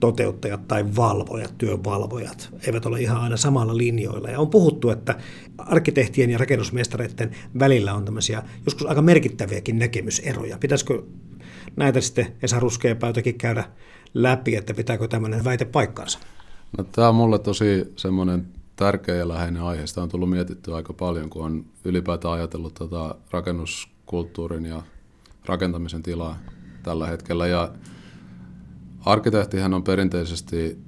toteuttajat tai valvojat, työvalvojat eivät ole ihan aina samalla linjoilla. Ja on puhuttu, että arkkitehtien ja rakennusmestareiden välillä on tämmöisiä joskus aika merkittäviäkin näkemyseroja. Pitäisikö näitä sitten Esa Ruskeapäytäkin käydä läpi, että pitääkö tämmöinen väite paikkansa?
No, tämä on mulle tosi semmoinen tärkeä ja läheinen aihe. Sitä on tullut mietittyä aika paljon, kun on ylipäätään ajatellut tätä rakennuskulttuurin ja rakentamisen tilaa tällä hetkellä. Ja arkkitehtihän on perinteisesti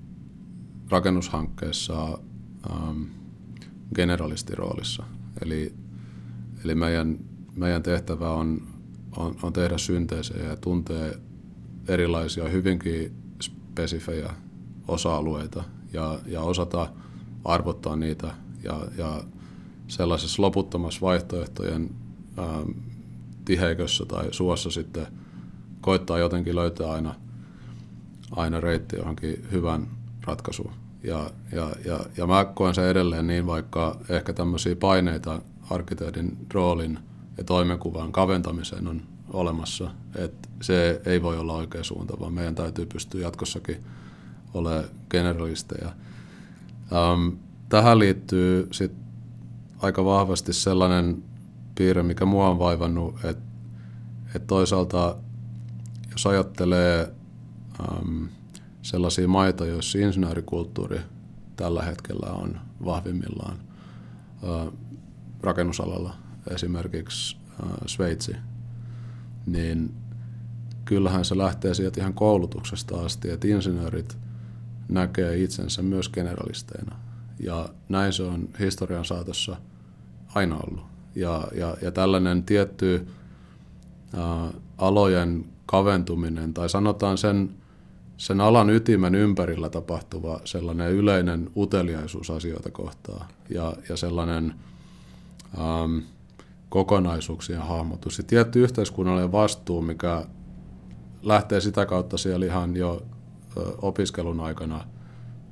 rakennushankkeessa ähm, generalistiroolissa. Eli, eli meidän, meidän tehtävä on, on, on tehdä synteesejä ja tuntee erilaisia hyvinkin spesifejä osa-alueita ja, ja osata arvottaa niitä ja, ja sellaisessa loputtomassa vaihtoehtojen ähm, tiheikössä tai suossa sitten koittaa jotenkin löytää aina, aina reitti johonkin hyvän ratkaisuun. Ja, ja, ja, ja mä koen sen edelleen niin, vaikka ehkä tämmöisiä paineita arkkitehdin roolin ja toimenkuvan kaventamiseen on olemassa, että se ei voi olla oikea suunta, vaan meidän täytyy pystyä jatkossakin olemaan generalisteja. Um, tähän liittyy sit aika vahvasti sellainen piirre, mikä mua on vaivannut, että, että toisaalta jos ajattelee um, sellaisia maita, joissa insinöörikulttuuri tällä hetkellä on vahvimmillaan uh, rakennusalalla, esimerkiksi uh, Sveitsi, niin kyllähän se lähtee sieltä ihan koulutuksesta asti, että insinöörit näkee itsensä myös generalisteina. Ja näin se on historian saatossa aina ollut. Ja, ja, ja tällainen tietty ä, alojen kaventuminen, tai sanotaan sen, sen alan ytimen ympärillä tapahtuva sellainen yleinen uteliaisuus asioita kohtaan ja, ja sellainen äm, kokonaisuuksien hahmotus ja tietty yhteiskunnallinen vastuu, mikä lähtee sitä kautta siellä ihan jo opiskelun aikana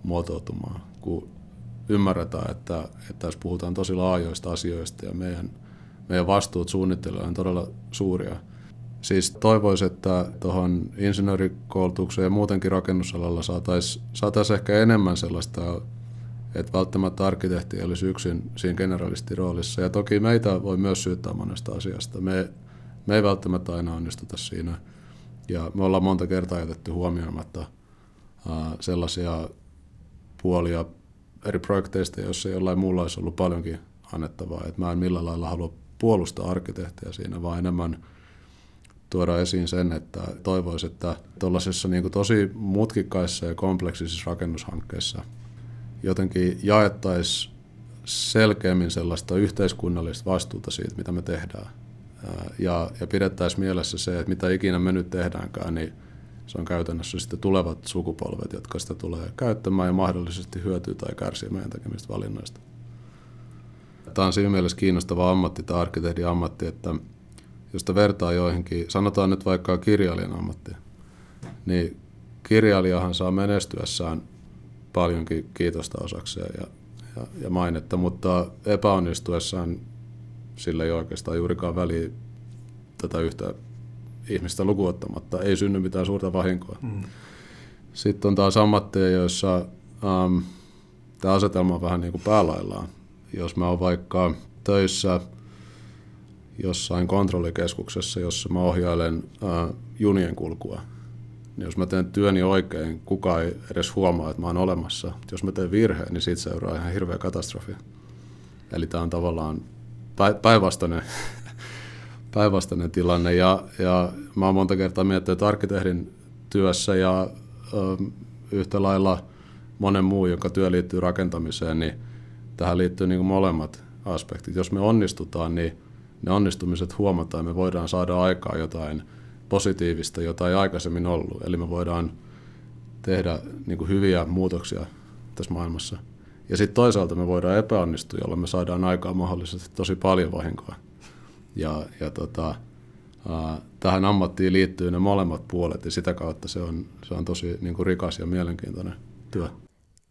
muotoutumaan, kun ymmärretään, että, että tässä puhutaan tosi laajoista asioista ja meidän, meidän vastuut suunnittelijoilla on todella suuria. Siis toivoisin, että tuohon insinöörikoulutukseen ja muutenkin rakennusalalla saataisiin saatais ehkä enemmän sellaista, että välttämättä arkkitehti olisi yksin siinä generalistiroolissa. Ja toki meitä voi myös syyttää monesta asiasta. Me, me ei välttämättä aina onnistuta siinä. Ja me ollaan monta kertaa jätetty huomioimatta sellaisia puolia eri projekteista, joissa jollain muulla olisi ollut paljonkin annettavaa. Et mä en millään lailla halua puolustaa arkkitehtiä siinä, vaan enemmän tuoda esiin sen, että toivoisin, että tuollaisessa niin tosi mutkikkaissa ja kompleksisissa rakennushankkeissa jotenkin jaettaisiin selkeämmin sellaista yhteiskunnallista vastuuta siitä, mitä me tehdään. Ja, ja pidettäisiin mielessä se, että mitä ikinä me nyt tehdäänkään, niin se on käytännössä sitten tulevat sukupolvet, jotka sitä tulee käyttämään ja mahdollisesti hyötyy tai kärsii meidän tekemistä valinnoista. Tämä on siinä mielessä kiinnostava ammatti, tämä arkkitehdin ammatti, että jos sitä vertaa joihinkin, sanotaan nyt vaikka kirjailijan ammatti, niin kirjailijahan saa menestyessään paljonkin kiitosta osakseen ja, ja, ja mainetta, mutta epäonnistuessaan sillä ei oikeastaan juurikaan väliä tätä yhtä ihmistä lukuottamatta. Ei synny mitään suurta vahinkoa. Mm. Sitten on taas ammatteja, joissa ähm, tämä asetelma on vähän niin kuin päälaillaan. Jos mä oon vaikka töissä jossain kontrollikeskuksessa, jossa mä ohjailen äh, junien kulkua, niin jos mä teen työni oikein, kukaan ei edes huomaa, että mä oon olemassa. Jos mä teen virheen, niin siitä seuraa ihan hirveä katastrofi. Eli tämä on tavallaan päinvastainen päinvastainen tilanne. Ja, ja mä oon monta kertaa miettinyt, että arkkitehdin työssä ja ö, yhtä lailla monen muu, joka työ liittyy rakentamiseen, niin tähän liittyy niin kuin molemmat aspektit. Jos me onnistutaan, niin ne onnistumiset huomataan, me voidaan saada aikaa jotain positiivista, jota ei aikaisemmin ollut. Eli me voidaan tehdä niin kuin hyviä muutoksia tässä maailmassa. Ja sitten toisaalta me voidaan epäonnistua, jolloin me saadaan aikaa mahdollisesti tosi paljon vahinkoa. Ja, ja tota, ää, tähän ammattiin liittyy ne molemmat puolet ja sitä kautta se on, se on tosi niin kuin rikas ja mielenkiintoinen työ.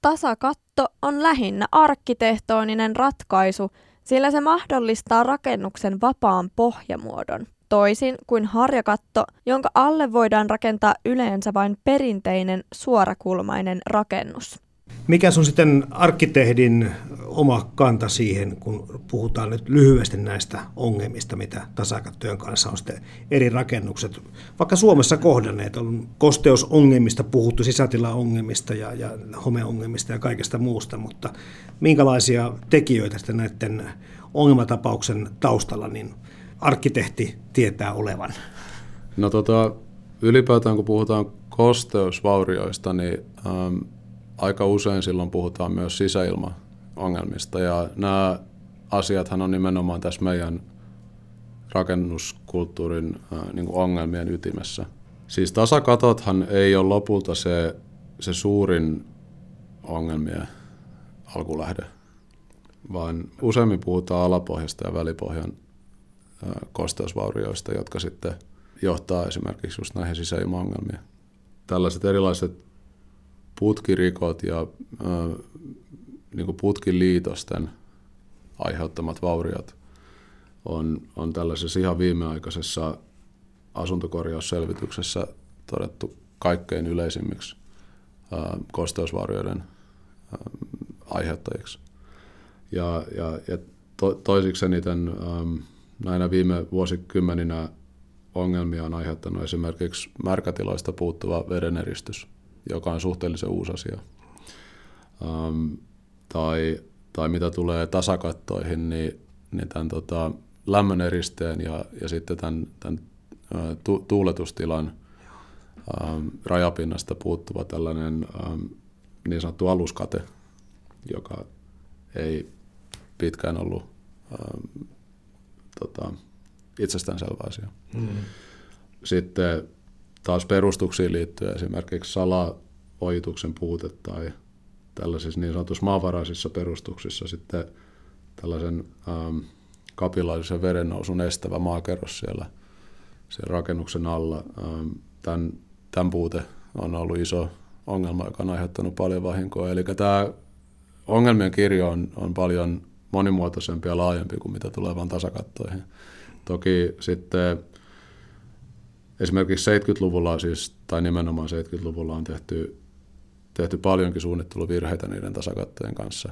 tasakatto on lähinnä arkkitehtoninen ratkaisu, sillä se mahdollistaa rakennuksen vapaan pohjamuodon, toisin kuin harjakatto, jonka alle voidaan rakentaa yleensä vain perinteinen suorakulmainen rakennus.
Mikä on sitten arkkitehdin oma kanta siihen, kun puhutaan nyt lyhyesti näistä ongelmista, mitä tasakattojen kanssa on sitten eri rakennukset, vaikka Suomessa kohdanneet, on kosteusongelmista puhuttu, sisätilaongelmista ja, ja homeongelmista ja kaikesta muusta, mutta minkälaisia tekijöitä sitten näiden ongelmatapauksen taustalla niin arkkitehti tietää olevan?
No tota, ylipäätään kun puhutaan kosteusvaurioista, niin ähm, aika usein silloin puhutaan myös sisäilmaongelmista ja nämä asiathan on nimenomaan tässä meidän rakennuskulttuurin niin kuin ongelmien ytimessä. Siis tasakatothan ei ole lopulta se, se suurin ongelmien alkulähde, vaan useimmin puhutaan alapohjasta ja välipohjan kosteusvaurioista, jotka sitten johtaa esimerkiksi just näihin sisäilmaongelmiin. Tällaiset erilaiset putkirikot ja äh, niin putkiliitosten aiheuttamat vauriot on, on tällaisessa ihan viimeaikaisessa asuntokorjausselvityksessä todettu kaikkein yleisimmiksi kosteusvaurioiden aiheuttajiksi. Ja, ja, ja to, toisiksi eniten näinä viime vuosikymmeninä ongelmia on aiheuttanut esimerkiksi märkätiloista puuttuva vedeneristys – joka on suhteellisen uusi asia. Um, tai, tai mitä tulee tasakattoihin, niin, niin tämän tota, lämmön eristeen ja, ja sitten tämän, tämän tu, tuuletustilan um, rajapinnasta puuttuva tällainen um, niin sanottu aluskate, joka ei pitkään ollut um, tota, itsestäänselvä asia. Mm. Sitten taas perustuksiin liittyen esimerkiksi salaojituksen puute tai tällaisissa niin sanotuissa maavaraisissa perustuksissa sitten tällaisen ähm, kapilaarisen verennousun estävä maakerros siellä, siellä rakennuksen alla. Ähm, tämän, tämän puute on ollut iso ongelma, joka on aiheuttanut paljon vahinkoa. Eli tämä ongelmien kirjo on, on paljon monimuotoisempi ja laajempi kuin mitä tulee vain tasakattoihin. Toki sitten esimerkiksi 70-luvulla siis, tai nimenomaan 70-luvulla on tehty, tehty paljonkin suunnitteluvirheitä niiden tasakattojen kanssa.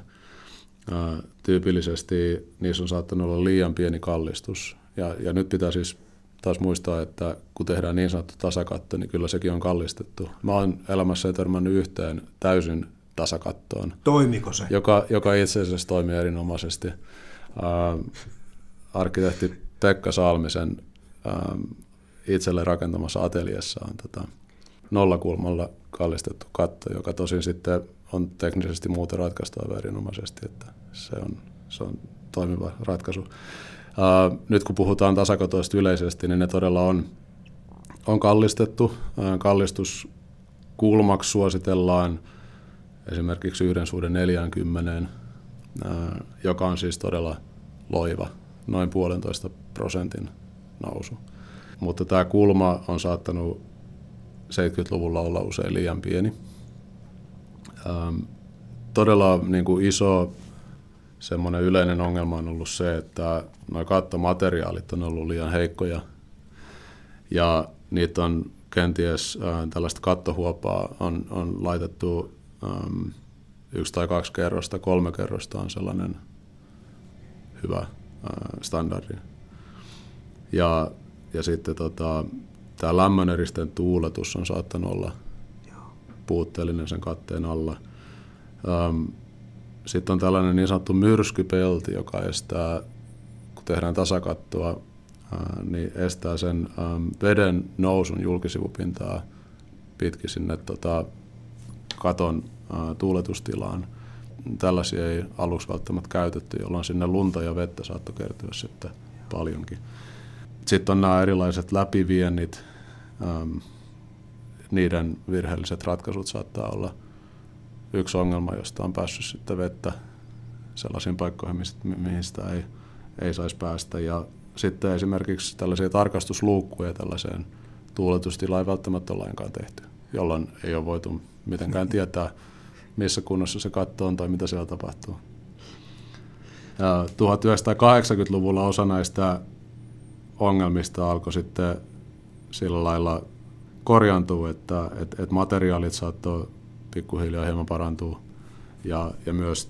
Ää, tyypillisesti niissä on saattanut olla liian pieni kallistus. Ja, ja nyt pitää siis taas muistaa, että kun tehdään niin sanottu tasakatto, niin kyllä sekin on kallistettu. Mä oon elämässä törmännyt yhteen täysin tasakattoon.
Toimiko se?
Joka, joka itse asiassa toimii erinomaisesti. Ää, arkkitehti Pekka Salmisen itselle rakentamassa ateljessa on tota, nollakulmalla kallistettu katto, joka tosin sitten on teknisesti muuten ratkaistu aivan erinomaisesti, että se on, se on toimiva ratkaisu. Uh, nyt kun puhutaan tasakatoista yleisesti, niin ne todella on, on kallistettu. Uh, kallistuskulmaksi suositellaan esimerkiksi yhden suhde 40, uh, joka on siis todella loiva, noin puolentoista prosentin nousu. Mutta tämä kulma on saattanut 70-luvulla olla usein liian pieni. Ähm, todella niin kuin iso semmoinen yleinen ongelma on ollut se, että nuo kattomateriaalit on ollut liian heikkoja ja niitä on kenties äh, tällaista kattohuopaa on, on laitettu ähm, yksi tai kaksi kerrosta, kolme kerrosta on sellainen hyvä äh, standardi. Ja ja sitten tota, tämä lämmöneristen tuuletus on saattanut olla puutteellinen sen katteen alla. Ähm, sitten on tällainen niin sanottu myrskypelti, joka estää, kun tehdään tasakattoa, niin estää sen veden nousun julkisivupintaa pitkin sinne tota, katon tuuletustilaan. Tällaisia ei aluksi välttämättä käytetty, jolloin sinne lunta ja vettä saattoi kertyä sitten paljonkin. Sitten on nämä erilaiset läpiviennit, ähm, niiden virheelliset ratkaisut saattaa olla yksi ongelma, josta on päässyt sitten vettä sellaisiin paikkoihin, mihin sitä ei, ei saisi päästä. Ja sitten esimerkiksi tällaisia tarkastusluukkuja tällaiseen tuuletustilaan ei välttämättä ole lainkaan tehty, jolloin ei ole voitu mitenkään tietää, missä kunnossa se katto on tai mitä siellä tapahtuu. Ja 1980-luvulla osa näistä ongelmista alkoi sitten sillä lailla korjaantua, että, että, että materiaalit saattoi pikkuhiljaa hieman parantua ja, ja myös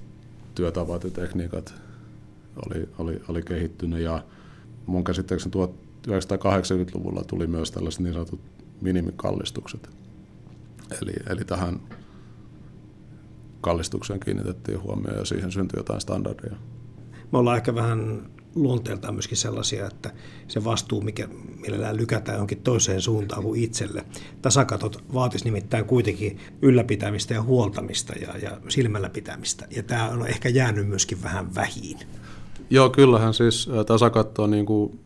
työtavat ja tekniikat oli, oli, oli kehittynyt ja mun käsittääkseni 1980-luvulla tuli myös tällaiset niin sanotut minimikallistukset. Eli, eli tähän kallistukseen kiinnitettiin huomioon ja siihen syntyi jotain standardia.
Me ollaan ehkä vähän luonteeltaan myöskin sellaisia, että se vastuu, mikä mielellään lykätään jonkin toiseen suuntaan kuin itselle. Tasakatot vaatis nimittäin kuitenkin ylläpitämistä ja huoltamista ja, ja silmällä pitämistä. Ja tämä on ehkä jäänyt myöskin vähän vähiin.
Joo, kyllähän siis tasakattoa, niin kuin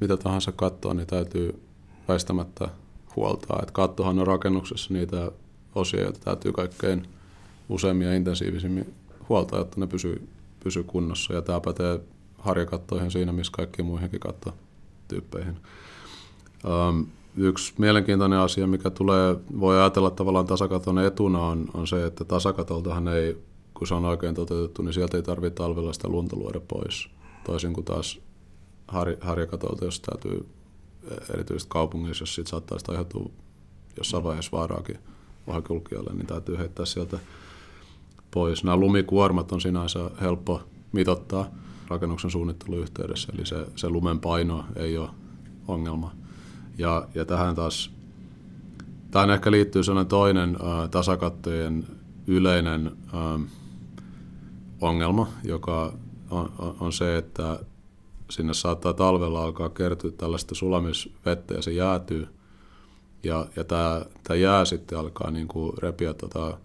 mitä tahansa kattoa, niin täytyy väistämättä huoltaa. Et kattohan on rakennuksessa niitä osia, joita täytyy kaikkein useammin ja intensiivisimmin huoltaa, jotta ne pysyy, pysyy kunnossa. Ja tämä pätee harjakattoihin siinä, missä kaikkiin muihinkin kattotyyppeihin. Um, yksi mielenkiintoinen asia, mikä tulee, voi ajatella tavallaan tasakaton etuna, on, on se, että tasakatoltahan ei, kun se on oikein toteutettu, niin sieltä ei tarvitse talvella sitä lunta luoda pois. Toisin kuin taas har, harjakatolta, jos täytyy erityisesti kaupungissa, jos siitä saattaa sitä aiheutua jossain vaiheessa vaaraakin ohikulkijalle, niin täytyy heittää sieltä pois. Nämä lumikuormat on sinänsä helppo mitottaa rakennuksen suunnittelun yhteydessä, eli se, se lumen paino ei ole ongelma. Ja, ja tähän taas, tähän ehkä liittyy sellainen toinen ä, tasakattojen yleinen ä, ongelma, joka on, on, on se, että sinne saattaa talvella alkaa kertyä tällaista sulamisvettä ja se jäätyy. Ja, ja tämä, tämä jää sitten alkaa niin kuin repiä tota,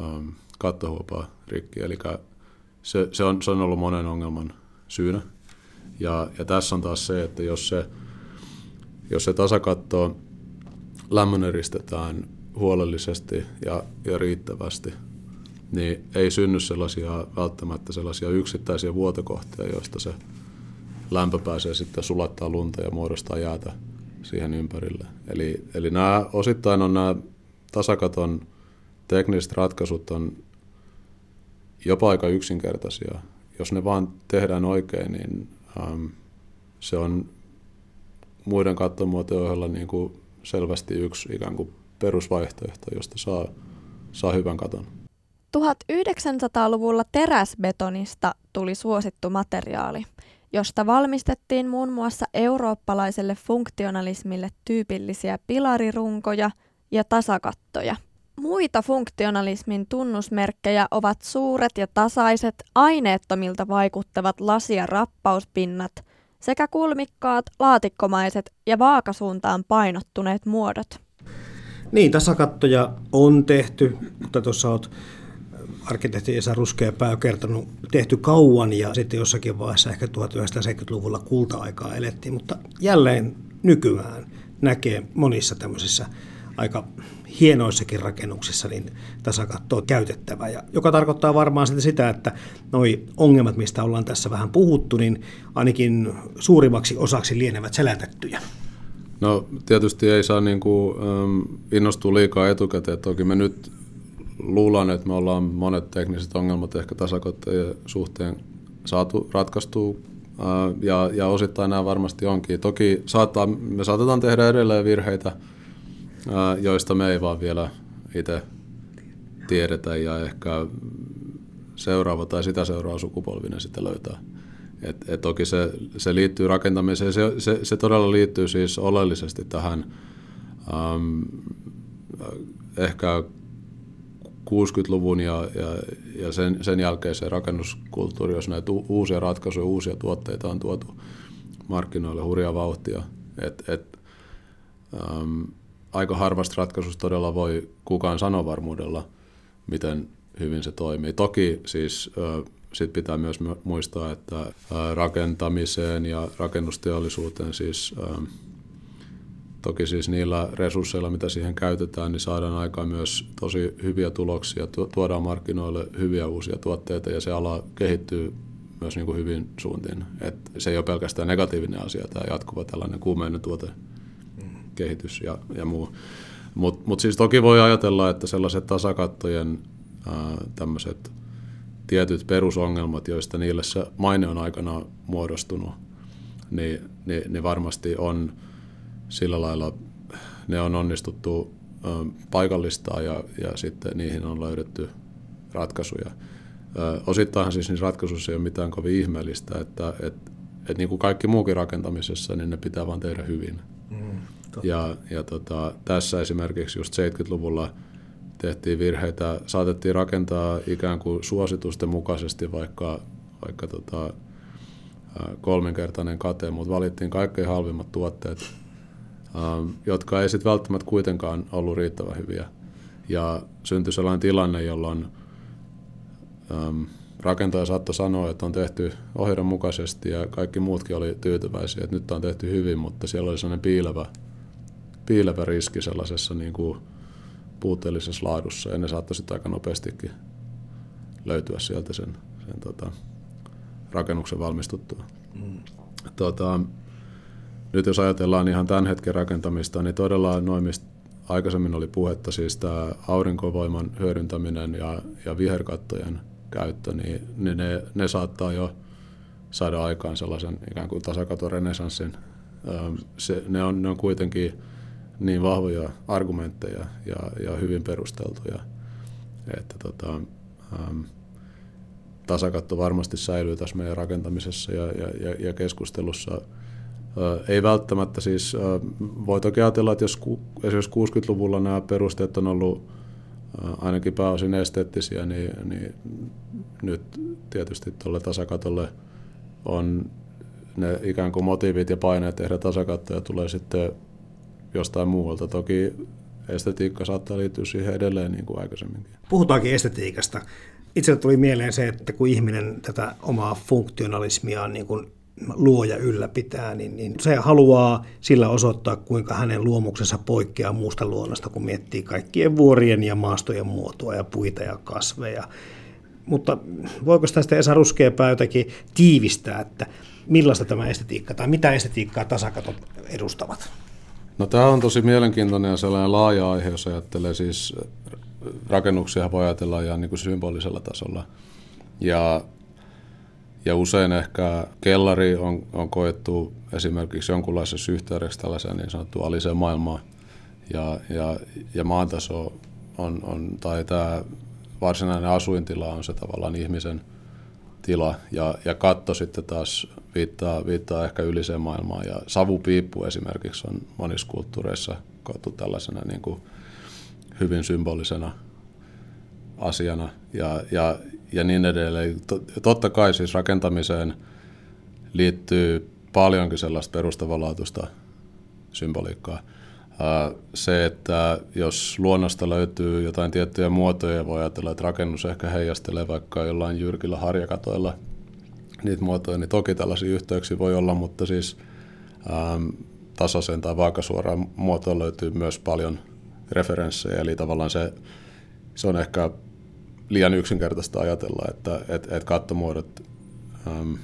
um, kattohuopaa rikki. Eli se, se, on, se on ollut monen ongelman syynä. Ja, ja tässä on taas se, että jos se, jos se tasakatto lämmöneristetään huolellisesti ja, ja riittävästi, niin ei synny sellaisia välttämättä sellaisia yksittäisiä vuotokohtia, joista se lämpö pääsee sitten sulattaa lunta ja muodostaa jäätä siihen ympärille. Eli, eli nämä osittain on nämä tasakaton tekniset ratkaisut on jopa aika yksinkertaisia. Jos ne vaan tehdään oikein, niin ähm, se on muiden kattomuotojen ohella niin kuin selvästi yksi ikään kuin perusvaihtoehto, josta saa, saa hyvän katon.
1900-luvulla teräsbetonista tuli suosittu materiaali, josta valmistettiin muun muassa eurooppalaiselle funktionalismille tyypillisiä pilarirunkoja ja tasakattoja. Muita funktionalismin tunnusmerkkejä ovat suuret ja tasaiset, aineettomilta vaikuttavat lasi- ja rappauspinnat sekä kulmikkaat, laatikkomaiset ja vaakasuuntaan painottuneet muodot.
Niin, tasakattoja on tehty, mutta tuossa olet arkkitehti Esa Ruskeapää on kertonut, tehty kauan ja sitten jossakin vaiheessa ehkä 1970-luvulla kulta-aikaa elettiin, mutta jälleen nykyään näkee monissa tämmöisissä aika hienoissakin rakennuksissa niin tasakattoa käytettävä, ja, joka tarkoittaa varmaan sitä, että noi ongelmat, mistä ollaan tässä vähän puhuttu, niin ainakin suurimmaksi osaksi lienevät selätettyjä.
No tietysti ei saa niin kuin, innostua liikaa etukäteen. Toki me nyt luulen, että me ollaan monet tekniset ongelmat ehkä tasakotteiden suhteen saatu ratkaistua ja, ja osittain nämä varmasti onkin. Toki saattaa, me saatetaan tehdä edelleen virheitä, joista me ei vaan vielä itse tiedetä ja ehkä seuraava tai sitä seuraava sukupolvinen sitten löytää. Et, et toki se, se liittyy rakentamiseen, se, se, se todella liittyy siis oleellisesti tähän ähm, ehkä 60-luvun ja, ja, ja sen, sen jälkeiseen rakennuskulttuuri, jos näitä uusia ratkaisuja, uusia tuotteita on tuotu markkinoille hurjaa vauhtia. Et, et, ähm, aika harvasta ratkaisusta todella voi kukaan sanoa varmuudella, miten hyvin se toimii. Toki siis sit pitää myös muistaa, että rakentamiseen ja rakennusteollisuuteen siis Toki siis niillä resursseilla, mitä siihen käytetään, niin saadaan aikaan myös tosi hyviä tuloksia, tuodaan markkinoille hyviä uusia tuotteita ja se ala kehittyy myös niin kuin hyvin suuntiin. Et se ei ole pelkästään negatiivinen asia, tämä jatkuva tällainen kuumeinen tuotekehitys ja, ja muu. Mutta mut siis toki voi ajatella, että sellaiset tasakattojen tämmöiset tietyt perusongelmat, joista niille se maine on aikana muodostunut, niin, niin, niin varmasti on sillä lailla, ne on onnistuttu paikallistaa ja, ja sitten niihin on löydetty ratkaisuja. Osittainhan siis niissä ratkaisuissa ei ole mitään kovin ihmeellistä, että et, et niin kuin kaikki muukin rakentamisessa, niin ne pitää vaan tehdä hyvin. Mm, ja ja tota, tässä esimerkiksi just 70-luvulla tehtiin virheitä, saatettiin rakentaa ikään kuin suositusten mukaisesti vaikka, vaikka tota, kolminkertainen kate, mutta valittiin kaikkein halvimmat tuotteet, jotka ei sitten välttämättä kuitenkaan ollut riittävän hyviä. Ja syntyi sellainen tilanne, jolloin rakentaja saattoi sanoa, että on tehty ohjelman mukaisesti ja kaikki muutkin oli tyytyväisiä, että nyt on tehty hyvin, mutta siellä oli sellainen piilevä, piilevä riski sellaisessa niin kuin puutteellisessa laadussa ja ne saattoi sitten aika nopeastikin löytyä sieltä sen, sen tota, rakennuksen valmistuttua. Mm. Tota, nyt jos ajatellaan ihan tämän hetken rakentamista, niin todella noin, mistä aikaisemmin oli puhetta, siis tämä aurinkovoiman hyödyntäminen ja, ja viherkattojen käyttö, niin, niin ne, ne saattaa jo saada aikaan sellaisen ikään kuin tasakatorenesanssin. Se, ne, on, ne on kuitenkin niin vahvoja argumentteja ja, ja hyvin perusteltuja, että tota, ähm, tasakatto varmasti säilyy tässä meidän rakentamisessa ja, ja, ja keskustelussa. Ei välttämättä siis, voi toki ajatella, että jos esimerkiksi 60-luvulla nämä perusteet on ollut ainakin pääosin esteettisiä, niin, niin nyt tietysti tuolle tasakatolle on ne ikään kuin motiivit ja paineet tehdä tasakattoja tulee sitten jostain muualta. Toki estetiikka saattaa liittyä siihen edelleen niin kuin aikaisemminkin.
Puhutaankin estetiikasta. Itse tuli mieleen se, että kun ihminen tätä omaa funktionalismiaan niin kuin luo ja ylläpitää, niin, niin se haluaa sillä osoittaa, kuinka hänen luomuksensa poikkeaa muusta luonnosta, kun miettii kaikkien vuorien ja maastojen muotoa ja puita ja kasveja. Mutta voiko tästä Esa Ruskeapää jotenkin tiivistää, että millaista tämä estetiikka tai mitä estetiikkaa tasakatot edustavat?
No tämä on tosi mielenkiintoinen ja sellainen laaja aihe, jos ajattelee siis rakennuksia voi ajatella ihan niin kuin symbolisella tasolla. Ja, ja usein ehkä kellari on, on koettu esimerkiksi jonkunlaisessa yhteydessä tällaiseen niin sanottuun aliseen maailmaan. Ja, ja, ja maantaso on, on, tai tämä varsinainen asuintila on se tavallaan ihmisen tila ja, ja katto sitten taas viittaa, viittaa ehkä yliseen maailmaan ja savupiippu esimerkiksi on monissa kulttuureissa koettu tällaisena niin kuin hyvin symbolisena asiana ja, ja, ja niin edelleen. Totta kai siis rakentamiseen liittyy paljonkin sellaista perustavanlaatuista symboliikkaa. Se, että jos luonnosta löytyy jotain tiettyjä muotoja, voi ajatella, että rakennus ehkä heijastelee vaikka jollain jyrkillä harjakatoilla niitä muotoja, niin toki tällaisia yhteyksiä voi olla, mutta siis ähm, tasaisen tai vaakasuoraan muotoon löytyy myös paljon referenssejä, eli tavallaan se, se on ehkä liian yksinkertaista ajatella, että et, et kattomuodot ähm,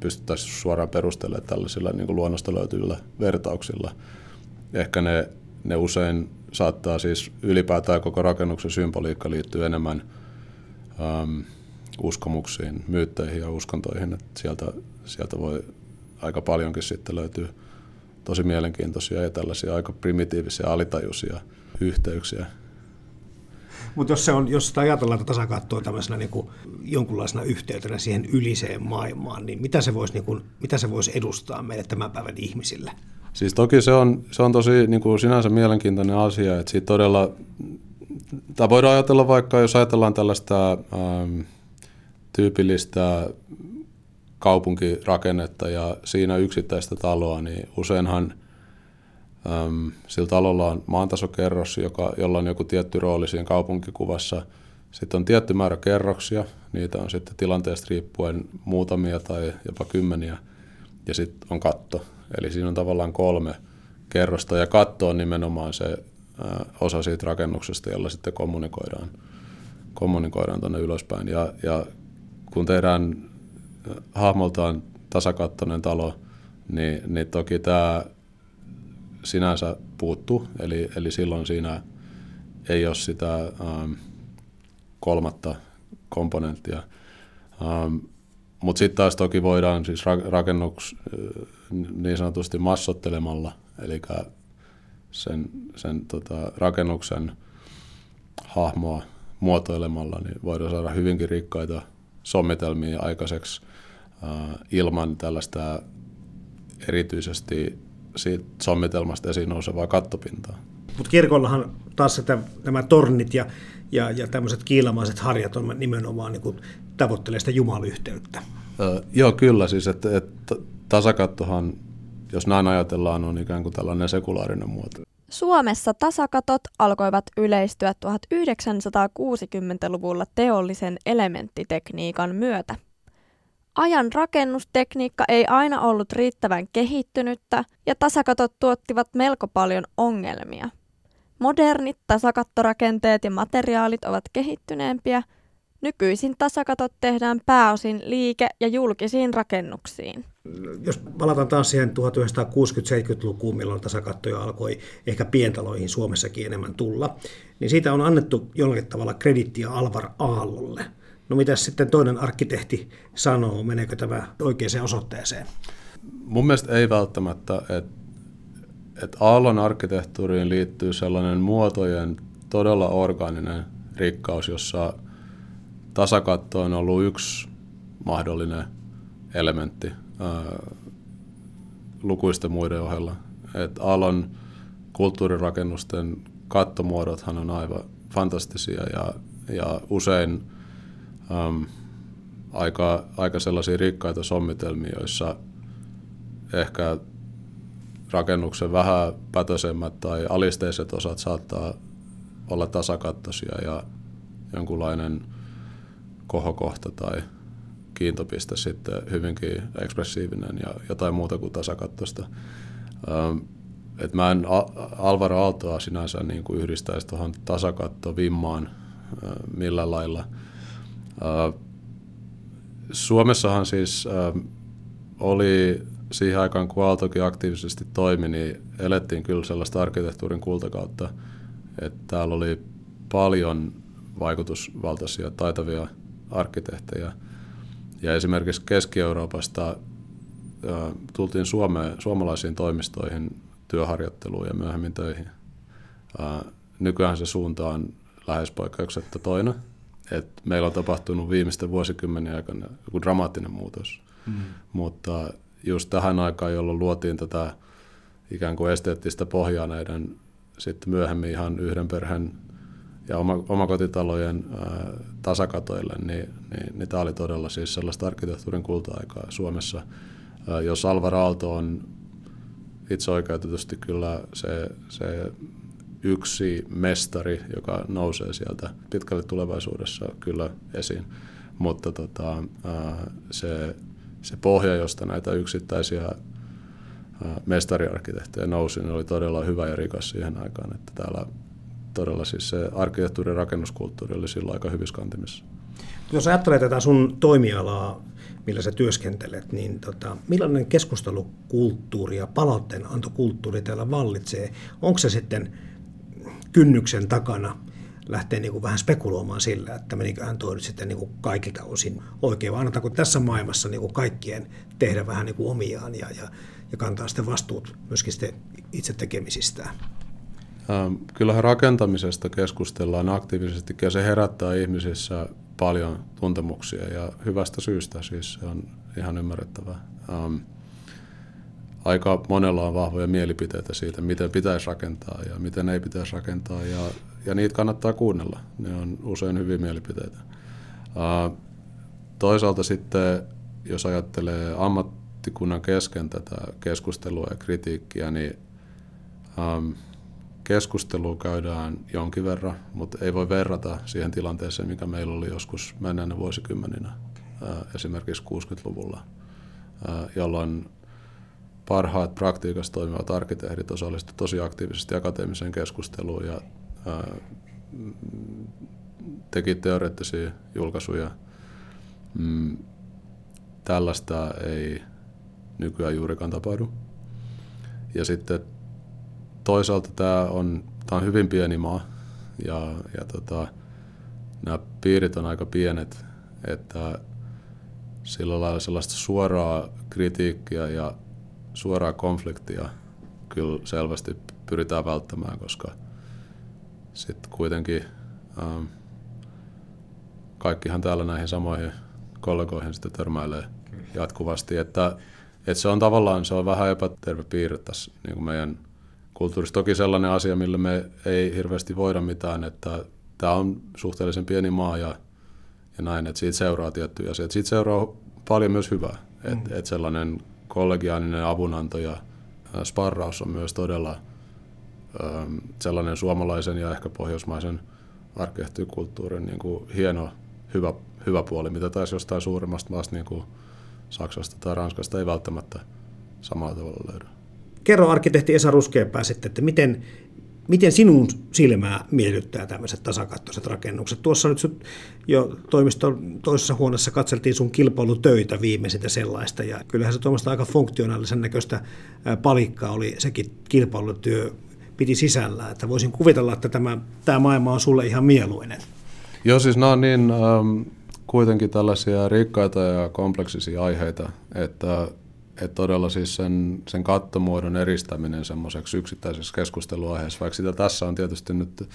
pystyttäisiin suoraan perustelemaan tällaisilla niin luonnosta löytyvillä vertauksilla. Ehkä ne, ne usein saattaa siis ylipäätään koko rakennuksen symboliikka liittyy enemmän ähm, uskomuksiin, myytteihin ja uskontoihin, että sieltä, sieltä voi aika paljonkin sitten löytyä tosi mielenkiintoisia ja tällaisia aika primitiivisiä alitajuisia yhteyksiä.
Mutta jos, se on, jos sitä ajatellaan että tasakattoa tämmöisenä niin kuin jonkunlaisena yhteytenä siihen yliseen maailmaan, niin mitä se voisi, niin kuin, mitä se voisi edustaa meille tämän päivän ihmisille?
Siis toki se on, se on tosi niin kuin sinänsä mielenkiintoinen asia, että siitä todella, tai voidaan ajatella vaikka, jos ajatellaan tällaista ähm, tyypillistä kaupunkirakennetta ja siinä yksittäistä taloa, niin useinhan äm, sillä talolla on maantasokerros, joka, jolla on joku tietty rooli siinä kaupunkikuvassa. Sitten on tietty määrä kerroksia, niitä on sitten tilanteesta riippuen muutamia tai jopa kymmeniä. Ja sitten on katto, eli siinä on tavallaan kolme kerrosta ja katto on nimenomaan se ää, osa siitä rakennuksesta, jolla sitten kommunikoidaan, kommunikoidaan tuonne ylöspäin. Ja, ja kun tehdään hahmoltaan tasakattoinen talo, niin, niin toki tämä sinänsä puuttuu, eli, eli silloin siinä ei ole sitä ähm, kolmatta komponenttia. Ähm, Mutta sitten taas toki voidaan siis rakennuks niin sanotusti massottelemalla, eli sen, sen tota, rakennuksen hahmoa muotoilemalla, niin voidaan saada hyvinkin rikkaita sommitelmia aikaiseksi äh, ilman tällaista erityisesti siitä sommitelmasta esiin nousevaa kattopintaa.
Mutta kirkollahan taas että nämä tornit ja, ja, ja tämmöiset kiilamaiset harjat on nimenomaan niin tavoittelee sitä jumalyhteyttä.
Öö, joo, kyllä. Siis, että, että tasakattohan, jos näin ajatellaan, on ikään kuin tällainen sekulaarinen muoto.
Suomessa tasakatot alkoivat yleistyä 1960-luvulla teollisen elementtitekniikan myötä. Ajan rakennustekniikka ei aina ollut riittävän kehittynyttä ja tasakatot tuottivat melko paljon ongelmia. Modernit tasakattorakenteet ja materiaalit ovat kehittyneempiä. Nykyisin tasakatot tehdään pääosin liike- ja julkisiin rakennuksiin
jos palataan taas siihen 1960-70-lukuun, milloin tasakattoja alkoi ehkä pientaloihin Suomessakin enemmän tulla, niin siitä on annettu jollakin tavalla kredittiä Alvar Aallolle. No mitä sitten toinen arkkitehti sanoo, meneekö tämä oikeaan osoitteeseen?
Mun mielestä ei välttämättä, että et Aallon arkkitehtuuriin liittyy sellainen muotojen todella orgaaninen rikkaus, jossa tasakatto on ollut yksi mahdollinen elementti lukuisten muiden ohella. Et Aallon kulttuurirakennusten kattomuodothan on aivan fantastisia ja, ja usein äm, aika, aika sellaisia rikkaita sommitelmia, joissa ehkä rakennuksen vähän pätöisemmät tai alisteiset osat saattaa olla tasakattoisia ja jonkunlainen kohokohta tai kiintopiste sitten hyvinkin ekspressiivinen ja jotain muuta kuin tasakattoista. Ähm, et mä en Alvaro Aaltoa sinänsä niin kuin yhdistäisi tuohon tasakattovimmaan äh, millä lailla. Äh, Suomessahan siis ähm, oli siihen aikaan, kun Aaltokin aktiivisesti toimi, niin elettiin kyllä sellaista arkkitehtuurin kultakautta, että täällä oli paljon vaikutusvaltaisia, taitavia arkkitehtejä – ja esimerkiksi Keski-Euroopasta tultiin Suomeen, suomalaisiin toimistoihin työharjoitteluun ja myöhemmin töihin. Nykyään se suunta on lähes poikkeuksetta toinen. Et meillä on tapahtunut viimeisten vuosikymmenen aikana joku dramaattinen muutos. Mm. Mutta just tähän aikaan, jolloin luotiin tätä ikään kuin esteettistä pohjaa näiden sitten myöhemmin ihan yhden perheen ja oma, omakotitalojen ää, tasakatoille, niin, niin, niin tämä oli todella siis sellaista arkkitehtuurin kulta-aikaa Suomessa. Ää, jos Alvar Aalto on itse oikeutetusti kyllä se, se yksi mestari, joka nousee sieltä pitkälle tulevaisuudessa kyllä esiin. Mutta tota, ää, se, se pohja, josta näitä yksittäisiä mestariarkkitehtejä nousi, niin oli todella hyvä ja rikas siihen aikaan, että täällä todella siis se arkkitehtuurin rakennuskulttuuri oli silloin aika hyvissä kantimissa.
Jos ajattelee tätä sun toimialaa, millä sä työskentelet, niin tota, millainen keskustelukulttuuri ja antokulttuuri täällä vallitsee? Onko se sitten kynnyksen takana lähteä niin kuin vähän spekuloimaan sillä, että meniköhän tuo nyt sitten niin kuin kaikilta osin oikein, vai annetaanko tässä maailmassa niin kuin kaikkien tehdä vähän niin kuin omiaan ja, ja, ja kantaa sitten vastuut myöskin sitten itse tekemisistään?
Ähm, kyllähän rakentamisesta keskustellaan aktiivisesti ja se herättää ihmisissä paljon tuntemuksia ja hyvästä syystä, siis se on ihan ymmärrettävää. Ähm, aika monella on vahvoja mielipiteitä siitä, miten pitäisi rakentaa ja miten ei pitäisi rakentaa ja, ja niitä kannattaa kuunnella. Ne on usein hyviä mielipiteitä. Äh, toisaalta sitten, jos ajattelee ammattikunnan kesken tätä keskustelua ja kritiikkiä, niin ähm, keskustelua käydään jonkin verran, mutta ei voi verrata siihen tilanteeseen, mikä meillä oli joskus menneenä vuosikymmeninä, esimerkiksi 60-luvulla, jolloin parhaat praktiikassa toimivat arkkitehdit osallistuivat tosi aktiivisesti akateemiseen keskusteluun ja teki teoreettisia julkaisuja. Mm, tällaista ei nykyään juurikaan tapahdu. Ja sitten toisaalta tämä on, tämä on hyvin pieni maa ja, ja tota, nämä piirit on aika pienet, että sillä lailla sellaista suoraa kritiikkiä ja suoraa konfliktia kyllä selvästi pyritään välttämään, koska sitten kuitenkin ähm, kaikkihan täällä näihin samoihin kollegoihin sitten törmäilee jatkuvasti, että, että se on tavallaan se on vähän epäterve piirre tässä niin kuin meidän kulttuurissa. Toki sellainen asia, millä me ei hirveästi voida mitään, että tämä on suhteellisen pieni maa ja, ja näin, että siitä seuraa tiettyjä asioita. Siitä seuraa paljon myös hyvää, mm. että et sellainen kollegiaalinen avunanto ja sparraus on myös todella ähm, sellainen suomalaisen ja ehkä pohjoismaisen arkkitehtuurikulttuurin niin kuin hieno, hyvä, hyvä puoli, mitä taas jostain suuremmasta maasta niin kuin Saksasta tai Ranskasta ei välttämättä samalla tavalla löydy.
Kerro arkkitehti Esa Ruskeapää sitten, että miten, miten sinun silmää miellyttää tämmöiset tasakattoiset rakennukset? Tuossa nyt jo toimiston toisessa huoneessa katseltiin sun kilpailutöitä viimeisintä sellaista, ja kyllähän se tuommoista aika funktionaalisen näköistä palikkaa oli sekin kilpailutyö piti sisällä, että voisin kuvitella, että tämä, tämä maailma on sulle ihan mieluinen.
Joo, siis nämä on niin ähm, kuitenkin tällaisia rikkaita ja kompleksisia aiheita, että, että todella siis sen, sen kattomuodon eristäminen semmoiseksi yksittäiseksi keskusteluaiheeksi, vaikka sitä tässä on tietysti nyt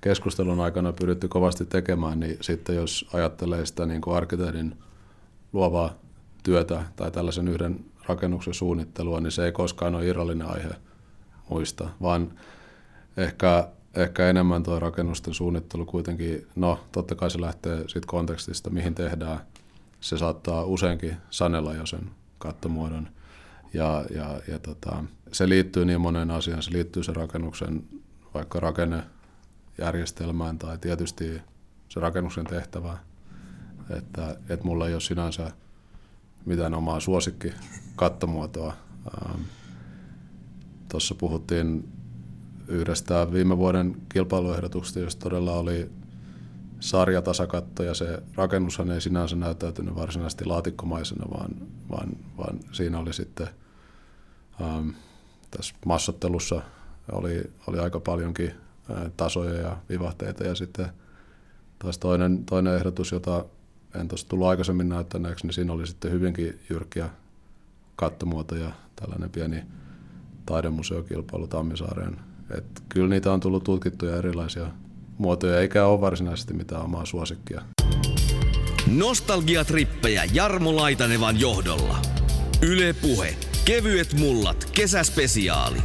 keskustelun aikana pyritty kovasti tekemään, niin sitten jos ajattelee sitä niin kuin arkkitehdin luovaa työtä tai tällaisen yhden rakennuksen suunnittelua, niin se ei koskaan ole irrallinen aihe muista, vaan ehkä, ehkä enemmän tuo rakennusten suunnittelu kuitenkin, no totta kai se lähtee siitä kontekstista, mihin tehdään. Se saattaa useinkin sanella jo sen kattomuodon. Ja, ja, ja tota, se liittyy niin moneen asiaan. Se liittyy se rakennuksen vaikka rakennejärjestelmään tai tietysti se rakennuksen tehtävään. Että, että mulla ei ole sinänsä mitään omaa suosikki kattomuotoa. Ähm, Tuossa puhuttiin yhdestä viime vuoden kilpailuehdotuksesta, jossa todella oli sarjatasakatto ja se rakennushan ei sinänsä näyttäytynyt varsinaisesti laatikkomaisena, vaan, vaan, vaan siinä oli sitten ähm, tässä massottelussa oli, oli aika paljonkin äh, tasoja ja vivahteita ja sitten taas toinen, toinen ehdotus, jota en tuossa tullut aikaisemmin näyttäneeksi, niin siinä oli sitten hyvinkin jyrkkiä kattomuotoja, tällainen pieni taidemuseokilpailu Tammisaareen. Et kyllä niitä on tullut tutkittuja erilaisia muotoja, eikä ole varsinaisesti mitään omaa suosikkia.
Nostalgiatrippejä Jarmo Laitanevan johdolla. Yle Puhe. Kevyet mullat. Kesäspesiaali.